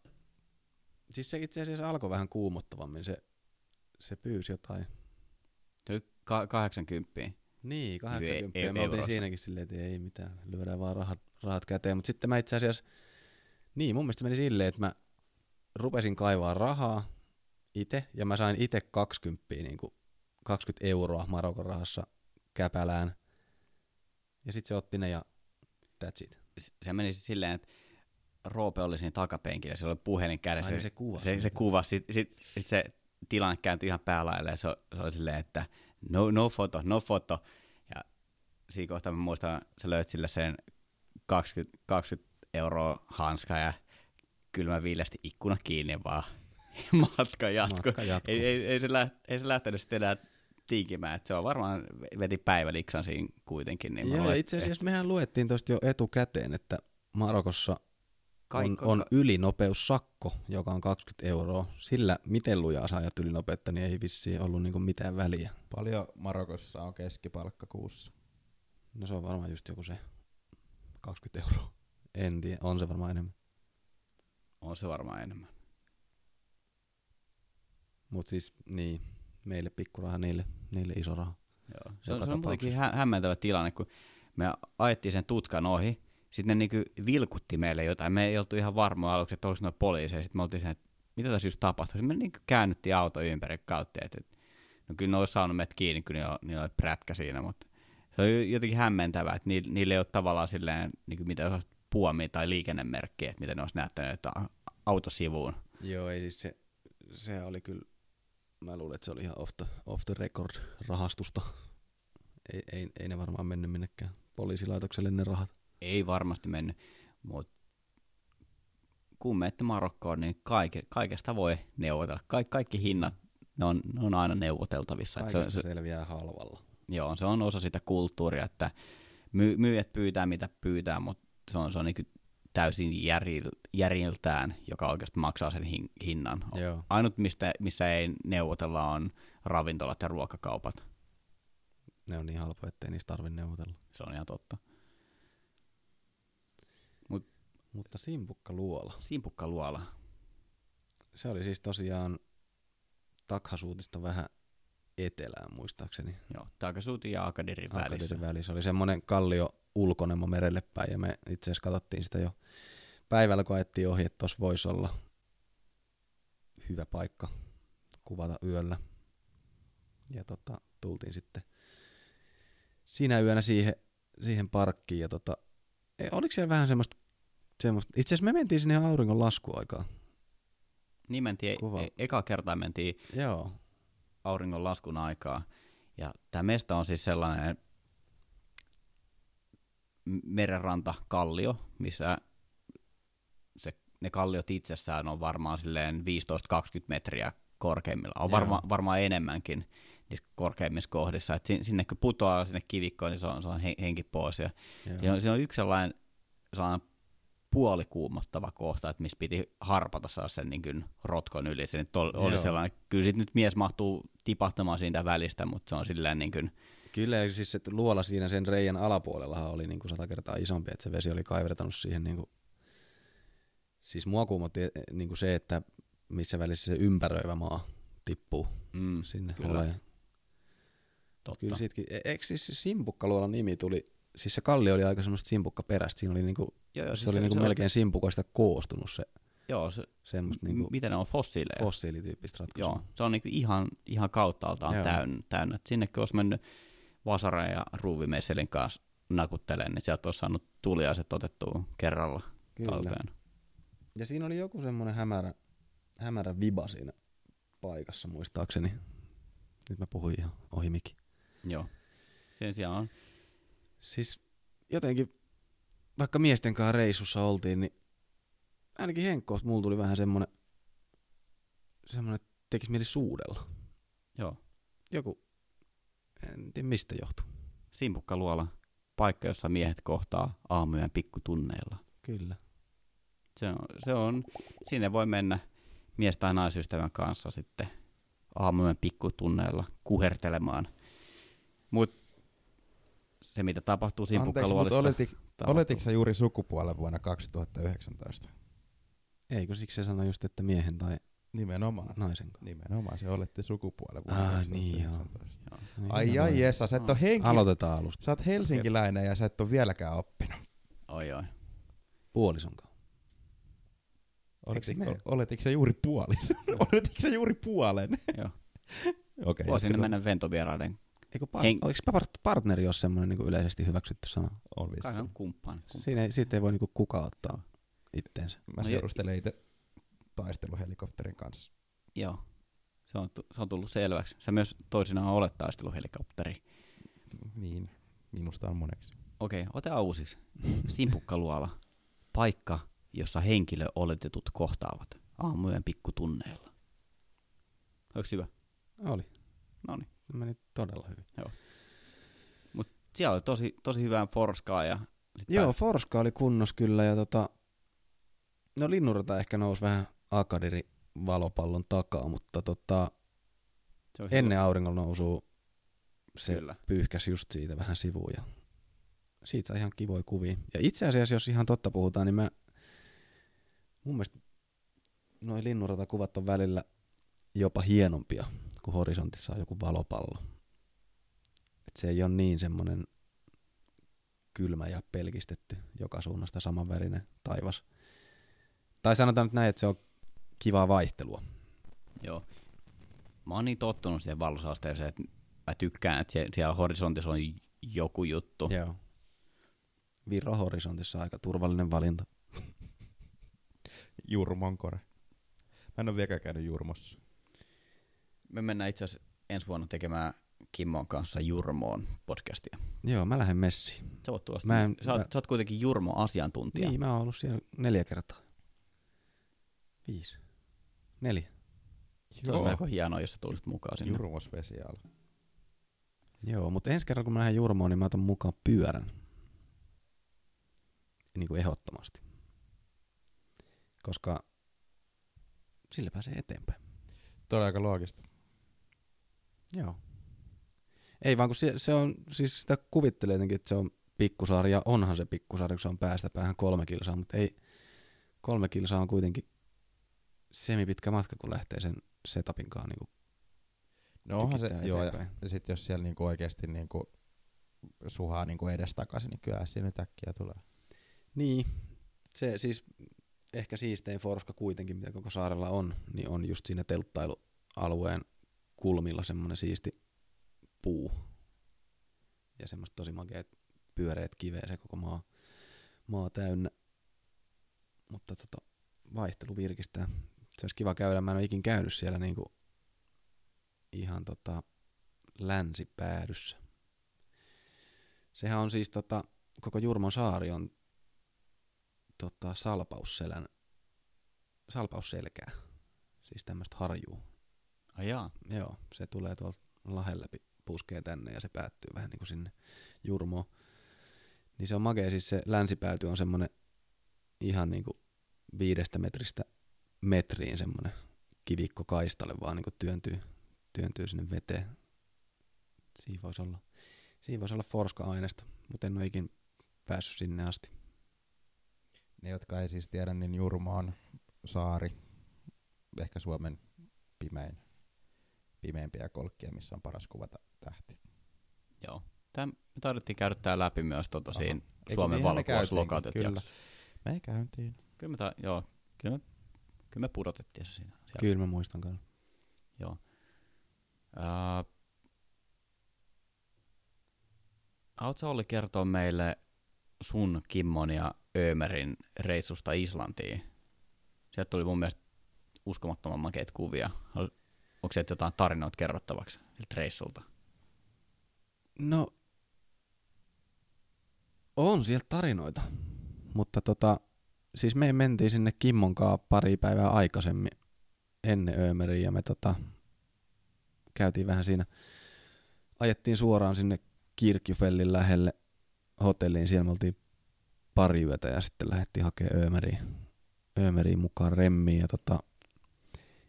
A: siis se itse asiassa alkoi vähän kuumottavammin. Se, se pyysi jotain.
C: Ka- 80.
A: Niin, 80.
C: e-
A: me oltiin siinäkin silleen, että ei mitään, lyödään vaan rahat, rahat käteen. Mutta sitten mä itse asiassa, niin mun mielestä meni silleen, että mä rupesin kaivaa rahaa itse, ja mä sain itse 20, niin kuin 20 euroa Marokon rahassa käpälään. Ja sitten se otti ne ja that's it.
C: Se meni sit silleen, että Roope oli siinä takapenkillä, ja se oli puhelin kädessä.
A: Ai niin se kuvasi
C: Se, se kuvasi. Sitten sit, sit se tilanne kääntyi ihan päälaille, ja se, se oli silleen, että no, no foto, no foto. Ja siinä kohtaa mä muistan, sä löyt sille sen 20, 20 euroa hanska, ja kyllä mä viilesti ikkuna kiinni vaan. Matka jatkui.
A: Matka jatkuu.
C: Ei, ei, ei, se läht, ei se lähtenyt sitten enää tinkimään, että se on varmaan veti päiväliksan siinä kuitenkin. Niin mä
A: Joo, ja itse asiassa mehän luettiin tosta jo etukäteen, että Marokossa on, on ylinopeussakko, joka on 20 euroa. Sillä, miten lujaa sä ajat ylinopeutta, niin ei vissiin ollut niinku mitään väliä.
B: Paljon Marokossa on keskipalkka kuussa?
A: No se on varmaan just joku se 20 euroa. En tiedä, on se varmaan enemmän.
C: on se varmaan enemmän.
A: Mutta siis niin, meille pikkuraha, niille, niille iso raha.
C: Joo. Se, on, se on muutenkin hä- hämmentävä tilanne, kun me ajettiin sen tutkan ohi, sitten ne niinku vilkutti meille jotain. Me ei oltu ihan varmoja aluksi, että oliko noita poliiseja. Sitten me oltiin sen, että mitä tässä just tapahtui. Sitten me niinku käännyttiin auto ympäri kautta, että et, no kyllä ne olisi saanut meidät kiinni, kun niillä, niillä oli prätkä siinä, mutta se on jotenkin hämmentävää, että niillä, niillä ei ole tavallaan silleen, niin kuin mitä olisi puomia tai liikennemerkkiä, että miten ne olisi näyttänyt että autosivuun.
A: Joo, ei siis se, se oli kyllä, mä luulen, että se oli ihan off the, off the record rahastusta. Ei, ei, ei ne varmaan mennyt minnekään poliisilaitokselle ne rahat.
C: Ei varmasti mennyt, mutta kun menette Marokkoon, niin kaike, kaikesta voi neuvotella. Kaik, kaikki hinnat, ne on, ne on aina neuvoteltavissa. Se,
A: Kaikesta
C: se,
A: selviää halvalla.
C: joo, se on osa sitä kulttuuria, että my, myyjät pyytää mitä pyytää, mutta se on, se on niin täysin järjil, järjiltään, joka oikeasti maksaa sen hin, hinnan.
A: Joo.
C: Ainut, mistä, missä ei neuvotella, on ravintolat ja ruokakaupat.
A: Ne on niin halpoja, ettei niistä tarvitse neuvotella.
C: Se on ihan totta.
A: Mutta simpukka luola.
C: Simpukka luola.
A: Se oli siis tosiaan Takhasuutista vähän etelään muistaakseni.
C: Joo, Takasuutin ja Akadirin välissä.
A: Akadirin välissä. Oli semmoinen kallio ulkonemo merelle päin ja me itse asiassa katsottiin sitä jo päivällä, kun ajettiin ohi, että tuossa voisi olla hyvä paikka kuvata yöllä. Ja tota, tultiin sitten siinä yönä siihen, siihen parkkiin ja tota, e, oliko siellä vähän semmoista, semmoista itse asiassa me mentiin sinne auringon laskuaikaan.
C: Niin mentiin,
A: Kuva.
C: e- eka kertaa mentiin
A: Joo,
C: auringon laskun aikaa. Ja tämä mesta on siis sellainen merenranta kallio, missä se, ne kalliot itsessään on varmaan silleen 15-20 metriä korkeimmilla. On varma, varmaan enemmänkin niissä korkeimmissa kohdissa. Et sin- sinne kun putoaa sinne kivikkoon, niin se on, se on hen- henki pois. Ja. Siinä on, siinä on yksi sellainen, sellainen puolikuumottava kohta, että missä piti harpata saa sen niin kuin rotkon yli. Se nyt oli
A: Joo.
C: sellainen, kyllä sit nyt mies mahtuu tipahtamaan siitä välistä, mutta se on silleen niin kuin,
A: Kyllä, ja siis se luola siinä sen reijän alapuolellahan oli niin kuin sata kertaa isompi, että se vesi oli kaivertanut siihen niin kuin, siis mua kuumotti niin kuin se, että missä välissä se ympäröivä maa tippuu
C: mm,
A: sinne
C: Kyllä.
A: oleen.
C: totta.
A: Kyllä siitäkin, eikö siis se simpukkaluolan nimi tuli, siis se kallio oli aika semmoista simpukka perästä, siinä oli niinku,
C: joo, joo,
A: se
C: siis
A: oli niinku
C: se,
A: melkein simpukoista koostunut se
C: Joo, se,
A: semmoista niinku
C: miten ne on fossiileja.
A: fossiilityyppistä ratkaisua.
C: Joo, se on niinku ihan, ihan kauttaaltaan täynnä. täynnä. Et sinne kun olisi mennyt Vasaran ja Ruuvimesselin kanssa nakuttelemaan, niin sieltä olisi saanut tuliaiset otettua kerralla
A: Kyllä.
C: talteen.
A: Ja siinä oli joku semmoinen hämärä, hämärä viba siinä paikassa muistaakseni. Nyt mä puhuin ihan ohi mikin.
C: Joo. Sen sijaan on
A: Siis jotenkin, vaikka miesten kanssa reissussa oltiin, niin ainakin Henkkoista mulla tuli vähän semmonen, semmonen, että tekis mieli suudella.
C: joo,
A: Joku, en tiedä mistä johtuu.
C: simpukkaluola, paikka, jossa miehet kohtaa aamuyön pikkutunneilla.
A: Kyllä.
C: Se on, se on, sinne voi mennä mies- tai naisystävän kanssa sitten aamujen pikkutunneilla kuhertelemaan. Mut se, mitä tapahtuu
B: Anteeksi, mutta
C: simpukkaluolissa,
B: oletik, sä juuri sukupuolen vuonna 2019?
A: Eikö siksi se sano just, että miehen tai
B: Nimenomaan.
A: naisen kanssa?
B: Nimenomaan, se olette sukupuolen vuonna
A: Ai, niin, joo.
B: 2019.
C: Joo.
A: Niin,
B: Ai ai. Jessa, sä et ole henki...
A: Aloitetaan alusta.
B: Sä oot helsinkiläinen ja sä et ole vieläkään oppinut.
C: Oi, oi.
A: Puolison kanssa.
B: Oletitko, sä juuri puolis? oletitko sä juuri puolen?
C: Joo.
B: Okei.
C: Voisin
B: jatka.
C: mennä ventovieraiden.
A: Eikö par-
C: Hen-
A: Oliko part- partneri ole semmoinen niin yleisesti hyväksytty sana?
B: On
C: Kai
B: vissi.
C: on.
A: Siinä ei, siitä ei voi niinku kukaan ottaa itteensä.
B: Mä
C: No
B: seurustelen itse taisteluhelikopterin kanssa.
C: Joo. Se on, se on tullut selväksi. Sä myös toisinaan olet taisteluhelikopteri.
B: Niin, minusta on moneksi.
C: Okei, otetaan uusiksi. Simpukkaluola. Paikka, jossa henkilö oletetut kohtaavat aamujen pikkutunneilla. Onko hyvä?
A: Oli.
C: No niin.
A: Meni todella hyvin.
C: Siellä oli tosi, tosi hyvää forskaa ja sit
A: Joo,
C: pääs-
A: Forska oli kunnos kyllä ja tota, no linnurata ehkä nousi vähän Akadiri valopallon takaa, mutta tota,
C: se
A: ennen auringon nousua se
C: Kyllä.
A: pyyhkäsi just siitä vähän sivuun ja siitä sai ihan kivoja kuvia. Ja itse asiassa, jos ihan totta puhutaan, niin mä mun mielestä noin linnuratakuvat on välillä jopa hienompia, kun horisontissa on joku valopallo. Et se ei ole niin semmoinen kylmä ja pelkistetty joka suunnasta samanvärinen taivas. Tai sanotaan nyt näin, että se on kivaa vaihtelua.
C: Joo. Mä oon niin tottunut siihen valosasteeseen, että mä tykkään, että sie- siellä horisontissa on joku juttu.
A: Joo. Viro horisontissa aika turvallinen valinta.
B: Jurmonkore. Mä en ole vieläkään käynyt Jurmossa.
C: Me mennään itse asiassa ensi vuonna tekemään Kimmon kanssa Jurmoon podcastia.
A: Joo, mä lähden messiin.
C: Sä, voit tuosta,
A: Mä en-
C: sä, oot,
A: mä-
C: sä oot kuitenkin Jurmo-asiantuntija.
A: Niin, mä oon ollut siellä neljä kertaa. Viisi. Neljä.
C: Se olisi melko hienoa, jos sä tulisit mukaan sinne.
B: Jurmo Special.
A: Joo, mutta ensi kerralla kun mä lähden Jurmoon, niin mä otan mukaan pyörän. Niin kuin ehdottomasti. Koska sillä pääsee eteenpäin.
B: Oli aika loogista.
A: Joo. Ei vaan kun se, se on, siis sitä kuvittelee jotenkin, että se on pikkusaari, ja onhan se pikkusaari, kun se on päästä päähän kolme kilsaa, mutta ei, kolme kilsaa on kuitenkin semipitkä matka, kun lähtee sen setupin kanssa niin
B: No onhan se,
A: tykittää
B: joo, ja,
A: eteenpäin.
B: ja sit jos siellä niinku oikeesti niinku suhaa niinku edestakaisin, niin kyllä siinä nyt äkkiä tulee.
A: Niin, se siis ehkä siistein forska kuitenkin, mitä koko saarella on, niin on just siinä telttailualueen kulmilla semmoinen siisti puu. Ja semmoista tosi makeat pyöreät kiveä se koko maa, maa täynnä. Mutta tota, vaihtelu virkistää. Se olisi kiva käydä, mä en ole ikin käynyt siellä niinku ihan tota länsipäädyssä. Sehän on siis tota, koko Jurmon saari on tota, salpausselän, salpausselkää, siis tämmöistä harjuu.
C: Ai jaa.
A: Joo, se tulee tuolta lahen läpi, puskee tänne ja se päättyy vähän niin kuin sinne Jurmoon. Niin se on makea, siis se länsipääty on semmoinen ihan niin kuin viidestä metristä metriin semmoinen kivikko kaistalle vaan niin työntyy, työntyy sinne veteen. Siinä voisi olla, siinä voisi olla forska-aineesta, mutta en ole ikin päässyt sinne asti.
B: Ne, jotka ei siis tiedä, niin Jurmo on saari, ehkä Suomen pimein, pimeimpiä kolkkia, missä on paras kuvata tähti.
C: Joo. Tämä, me taidettiin käydä tää läpi myös tota
B: Aha.
C: siinä Suomen valokuvauslokaatiot
B: Kyllä. Me käyntiin.
C: Kyllä me, ta- joo, kyllä me, kyllä me pudotettiin se siinä. Siellä.
A: Kyllä mä muistan kyllä.
C: Joo. Uh, Haluatko Olli kertoa meille sun, Kimmon ja Ömerin reissusta Islantiin? Sieltä tuli mun mielestä uskomattoman makeita kuvia. Onko sieltä jotain tarinoita kerrottavaksi siltä reissulta?
A: No, on sieltä tarinoita, mutta tota, siis me mentiin sinne Kimmon kanssa pari päivää aikaisemmin ennen Ömeriä ja me tota, käytiin vähän siinä, ajettiin suoraan sinne Kirkjufellin lähelle hotelliin, siellä me oltiin pari yötä ja sitten lähdettiin hakemaan Ömeriin, Ömeriin mukaan remmiin ja tota,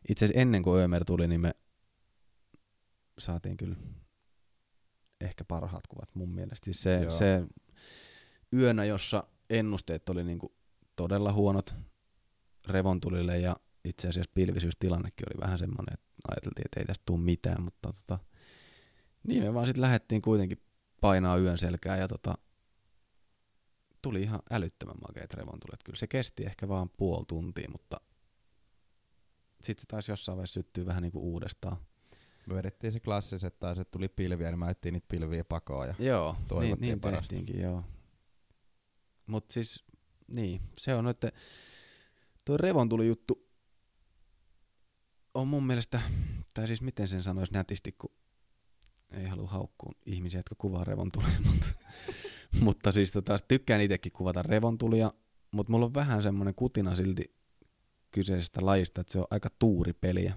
A: Itse asiassa ennen kuin Ömer tuli, niin me saatiin kyllä ehkä parhaat kuvat mun mielestä. Siis se,
B: Joo.
A: se yönä, jossa ennusteet oli niinku todella huonot revontulille ja itse asiassa pilvisyystilannekin oli vähän semmoinen, että ajateltiin, että ei tästä tule mitään, mutta tota, niin me vaan sitten lähdettiin kuitenkin painaa yön selkää ja tota, tuli ihan älyttömän makeet revontulet. Kyllä se kesti ehkä vaan puoli tuntia, mutta sitten se taisi jossain vaiheessa syttyä vähän niinku uudestaan.
B: Me vedettiin se klassiset taas, että tuli pilviä, niin mä niitä pilviä pakoon. Ja
A: Joo, niin,
B: Toivottiin
A: niin
B: parasta.
A: tehtiinkin, joo. Mut siis, niin, se on nyt, tuo revontuli juttu on mun mielestä, tai siis miten sen sanoisi nätisti, kun ei halua haukkua ihmisiä, jotka kuvaa revontulia, mutta, mutta siis tota, tykkään itsekin kuvata revontulia, mutta mulla on vähän semmoinen kutina silti kyseisestä lajista, että se on aika tuuripeliä.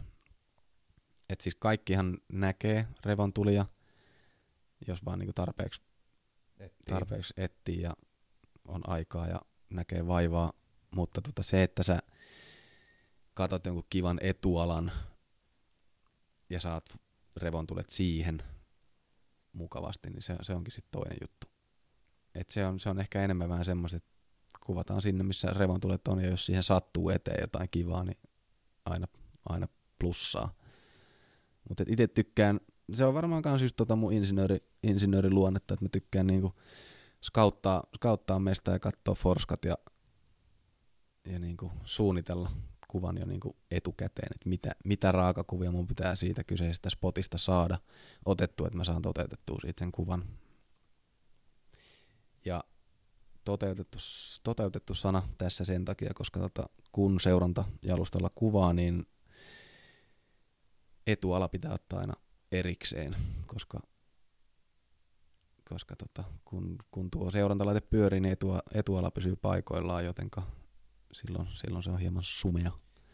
A: että siis kaikkihan näkee revontulia, jos vaan niinku tarpeeksi, tarpeeksi etsii ja on aikaa ja näkee vaivaa, mutta tota se, että sä katot jonkun kivan etualan ja saat revontulet siihen mukavasti, niin se, se onkin sitten toinen juttu. Et se, on, se on ehkä enemmän vähän semmoista, että kuvataan sinne, missä revontulet on, ja jos siihen sattuu eteen jotain kivaa, niin aina, aina plussaa. Mutta itse tykkään, se on varmaan myös just tota mun insinööri, insinööriluonnetta, että mä tykkään niinku skauttaa, skauttaa mestä ja katsoa forskat ja, ja niinku suunnitella kuvan jo niinku etukäteen, että mitä, mitä raakakuvia mun pitää siitä kyseisestä spotista saada otettua, että mä saan toteutettua siitä sen kuvan. Ja toteutettu, toteutettu sana tässä sen takia, koska tota, kun seuranta jalustalla kuvaa, niin etuala pitää ottaa aina erikseen, koska, koska tota, kun, kun tuo seurantalaite pyörii, niin etua, etuala pysyy paikoillaan, jotenka silloin, silloin se on hieman sumea.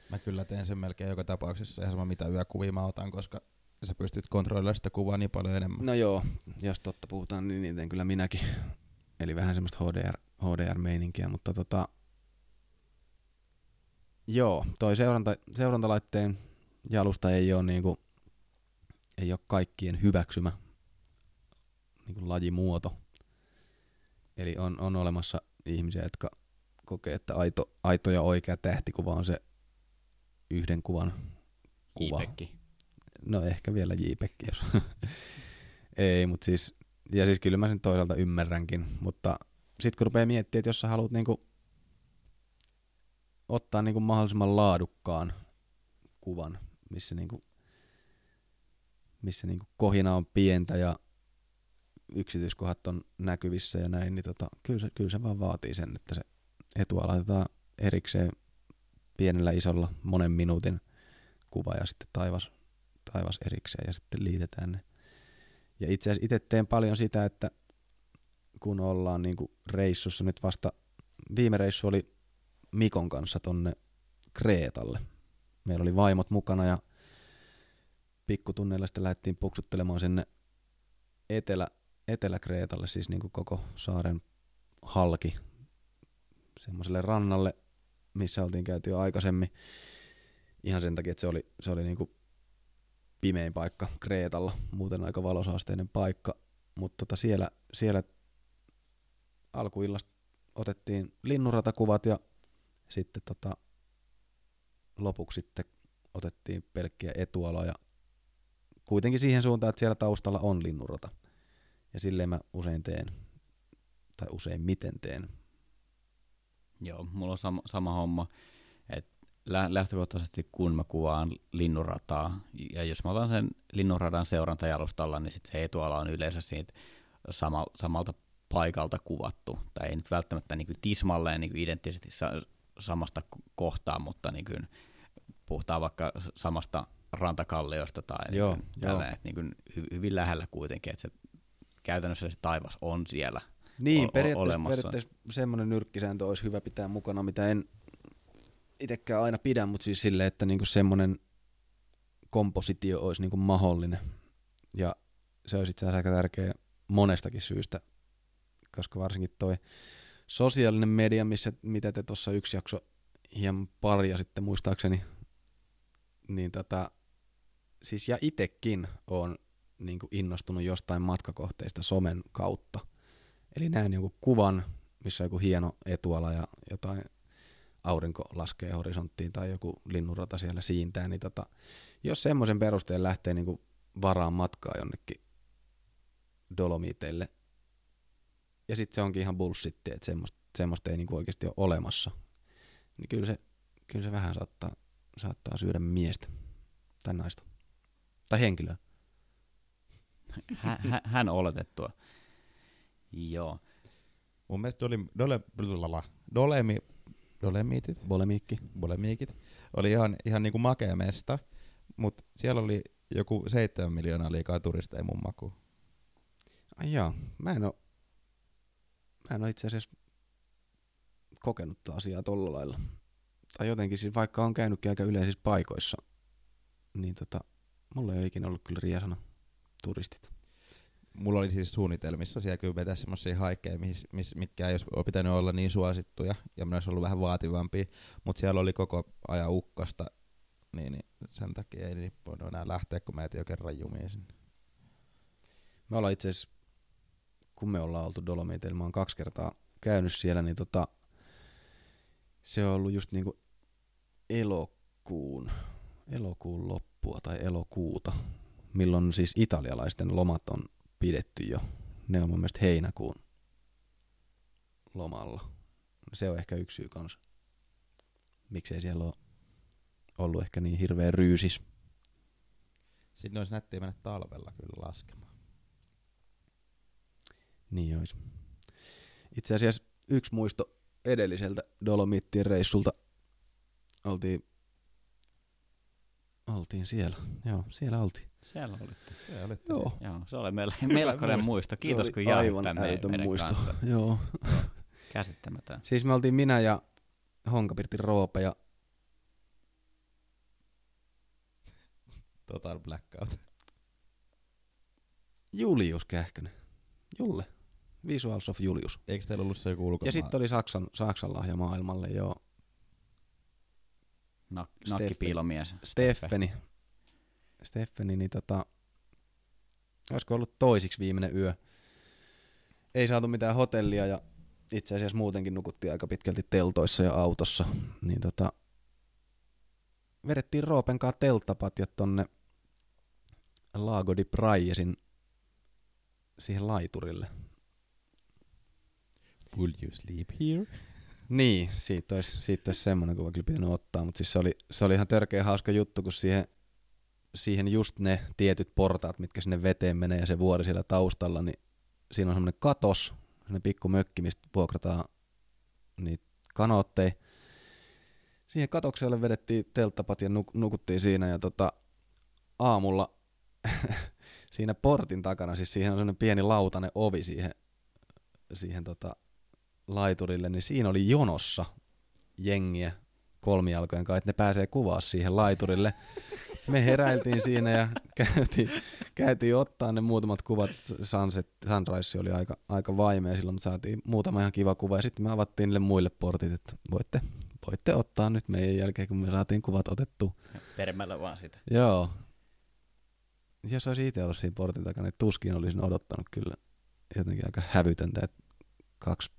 B: Mä kyllä teen sen melkein joka tapauksessa ihan sama mitä yökuvia mä otan, koska sä pystyt kontrolloimaan sitä kuvaa niin paljon enemmän.
A: No joo, jos totta puhutaan, niin niiden kyllä minäkin. Eli vähän semmoista HDR, HDR-meininkiä, mutta tota, joo, toi seuranta, seurantalaitteen jalusta ei ole niinku, ei ole kaikkien hyväksymä niinku lajimuoto. Eli on, on olemassa ihmisiä, jotka kokee, että aito, aito ja oikea tähtikuva on se yhden kuvan kuva.
C: JPEG.
A: No ehkä vielä JPEG, jos. Ei, mutta siis, ja siis kyllä mä sen toisaalta ymmärränkin, mutta sitten kun rupeaa miettimään, että jos sä haluat niinku ottaa niinku mahdollisimman laadukkaan kuvan, missä niinku, missä niinku kohina on pientä ja yksityiskohdat on näkyvissä ja näin, niin tota, kyllä, se, kyllä se vaan vaatii sen, että se etua laitetaan erikseen pienellä isolla monen minuutin kuva ja sitten taivas, taivas erikseen ja sitten liitetään ne. Ja itse asiassa itse teen paljon sitä, että kun ollaan niinku reissussa, nyt vasta viime reissu oli Mikon kanssa tonne Kreetalle. Meillä oli vaimot mukana ja pikkutunneilla sitten lähdettiin puksuttelemaan sinne etelä, Etelä-Kreetalle, siis niinku koko saaren halki semmoiselle rannalle, missä oltiin käyty jo aikaisemmin. Ihan sen takia, että se oli, se oli niinku pimein paikka Kreetalla, muuten aika valosaasteinen paikka. Mutta tota siellä, siellä alkuillasta otettiin linnunratakuvat ja sitten tota, lopuksi sitten otettiin pelkkiä etualoja. Kuitenkin siihen suuntaan, että siellä taustalla on linnunrata. Ja silleen mä usein teen, tai usein miten teen.
C: Joo, mulla on sama, sama homma, että lä- lähtökohtaisesti kun mä kuvaan linnunrataa, ja jos mä otan sen linnunradan seurantajalustalla, niin sit se etuala on yleensä siitä sama, samalta paikalta kuvattu, tai ei nyt välttämättä niin kuin tismalleen niin kuin identtisesti sa- samasta ko- kohtaa, mutta niin kuin puhutaan vaikka samasta rantakalliosta tai
A: Joo,
C: niin kuin
A: joo.
C: tällainen, että niin kuin hy- hyvin lähellä kuitenkin, että se käytännössä se taivas on siellä.
A: Niin,
C: o-
A: periaatteessa,
C: olemassa.
A: periaatteessa semmoinen nyrkkisääntö olisi hyvä pitää mukana, mitä en itsekään aina pidä, mutta siis silleen, että niinku semmoinen kompositio olisi niinku mahdollinen. Ja se olisi itse asiassa aika tärkeä monestakin syystä, koska varsinkin toi sosiaalinen media, missä, mitä te tuossa yksi jakso hieman paria sitten muistaakseni niin tota, siis ja itekin on niin innostunut jostain matkakohteista somen kautta. Eli näen joku kuvan, missä on joku hieno etuala ja jotain aurinko laskee horisonttiin tai joku linnunrata siellä siintää, niin tota, jos semmoisen perusteen lähtee niin varaan matkaa jonnekin Dolomiteille, ja sitten se onkin ihan bullshitti, että semmoista, semmoista ei niin oikeasti ole olemassa, niin kyllä se, kyllä se vähän saattaa, saattaa syödä miestä tai naista tai henkilöä.
C: Hän, hän oletettua. Joo.
B: Mun mielestä oli dole, dolemi, dolemiitit,
A: Bolemiikki.
B: bolemiikit, oli ihan, ihan niinku makea mesta, mutta siellä oli joku seitsemän miljoonaa liikaa turisteja mun makuun.
A: Ai jaa, mä en oo, mä en oo itse asiassa kokenut tätä asiaa tolla lailla. Tai jotenkin siis vaikka on käynytkin aika yleisissä paikoissa, niin tota, mulla ei ole ikinä ollut kyllä riesana turistit.
B: Mulla oli siis suunnitelmissa siellä kyllä vetää semmoisia haikkeja, mis, mis, mitkä ei olisi pitänyt olla niin suosittuja, ja ne olisi ollut vähän vaativampia, mutta siellä oli koko ajan ukkasta, niin, niin sen takia ei niin voinut enää lähteä, kun meitä jo kerran jumiin sinne.
A: Me ollaan itse asiassa, kun me ollaan oltu Dolomiteilla, mä oon kaksi kertaa käynyt siellä, niin tota, se on ollut just niinku elokuun, elokuun loppua tai elokuuta, milloin siis italialaisten lomat on pidetty jo. Ne on mun mielestä heinäkuun lomalla. Se on ehkä yksi syy kanssa. Miksei siellä ole ollut ehkä niin hirveä ryysis.
B: Sitten olisi nättiä mennä talvella kyllä laskemaan.
A: Niin olisi. Itse asiassa yksi muisto edelliseltä Dolomittien reissulta oltiin, oltiin siellä. Joo, siellä oltiin.
C: Siellä olitte.
B: Se oli
A: Joo.
C: Joo, se oli meille melkoinen
B: muisto.
C: muisto. Kiitos kun jaoit tämän
A: älytön
C: meidän
A: muisto.
C: kanssa.
A: Joo.
C: Käsittämätön.
A: Siis me oltiin minä ja Honkapirtti Roope ja
B: Total blackout.
A: Julius Kähkönen. Julle. Visuals of Julius.
B: Eikö teillä ollut se joku ulkomaa?
A: Ja sitten oli Saksan, Saksan lahja maailmalle, joo.
C: Nak- nakkipiilomies.
A: Steffeni. Steffeni, niin tota, olisiko ollut toisiksi viimeinen yö. Ei saatu mitään hotellia ja itse asiassa muutenkin nukuttiin aika pitkälti teltoissa ja autossa. Niin tota, vedettiin Roopen kanssa telttapatjat tonne Lago di Praiesin siihen laiturille.
B: Will you sleep here?
A: Niin, siitä olisi, siitä olisi semmoinen kuva kyllä pitänyt ottaa, mutta siis se oli, se oli ihan törkeä hauska juttu, kun siihen, siihen just ne tietyt portaat, mitkä sinne veteen menee ja se vuori siellä taustalla, niin siinä on semmoinen katos, semmoinen pikku mökki, mistä vuokrataan niitä kanootteja. Siihen katokselle vedettiin telttapat ja nuk- nukuttiin siinä ja tota, aamulla siinä portin takana, siis siihen on semmoinen pieni lautainen ovi siihen, siihen tota, laiturille, niin siinä oli jonossa jengiä kolmijalkojen kanssa, että ne pääsee kuvaa siihen laiturille. Me heräiltiin siinä ja käytiin, käytiin ottaa ne muutamat kuvat. Sunset, Sunrise oli aika, aika vaimea silloin, mutta saatiin muutama ihan kiva kuva. Ja sitten me avattiin niille muille portit, että voitte, voitte ottaa nyt meidän jälkeen, kun me saatiin kuvat otettu.
C: Permällä vaan sitä.
A: Joo. Jos olisi itse ollut siinä portin takana, niin tuskin olisin odottanut kyllä jotenkin aika hävytöntä, että kaksi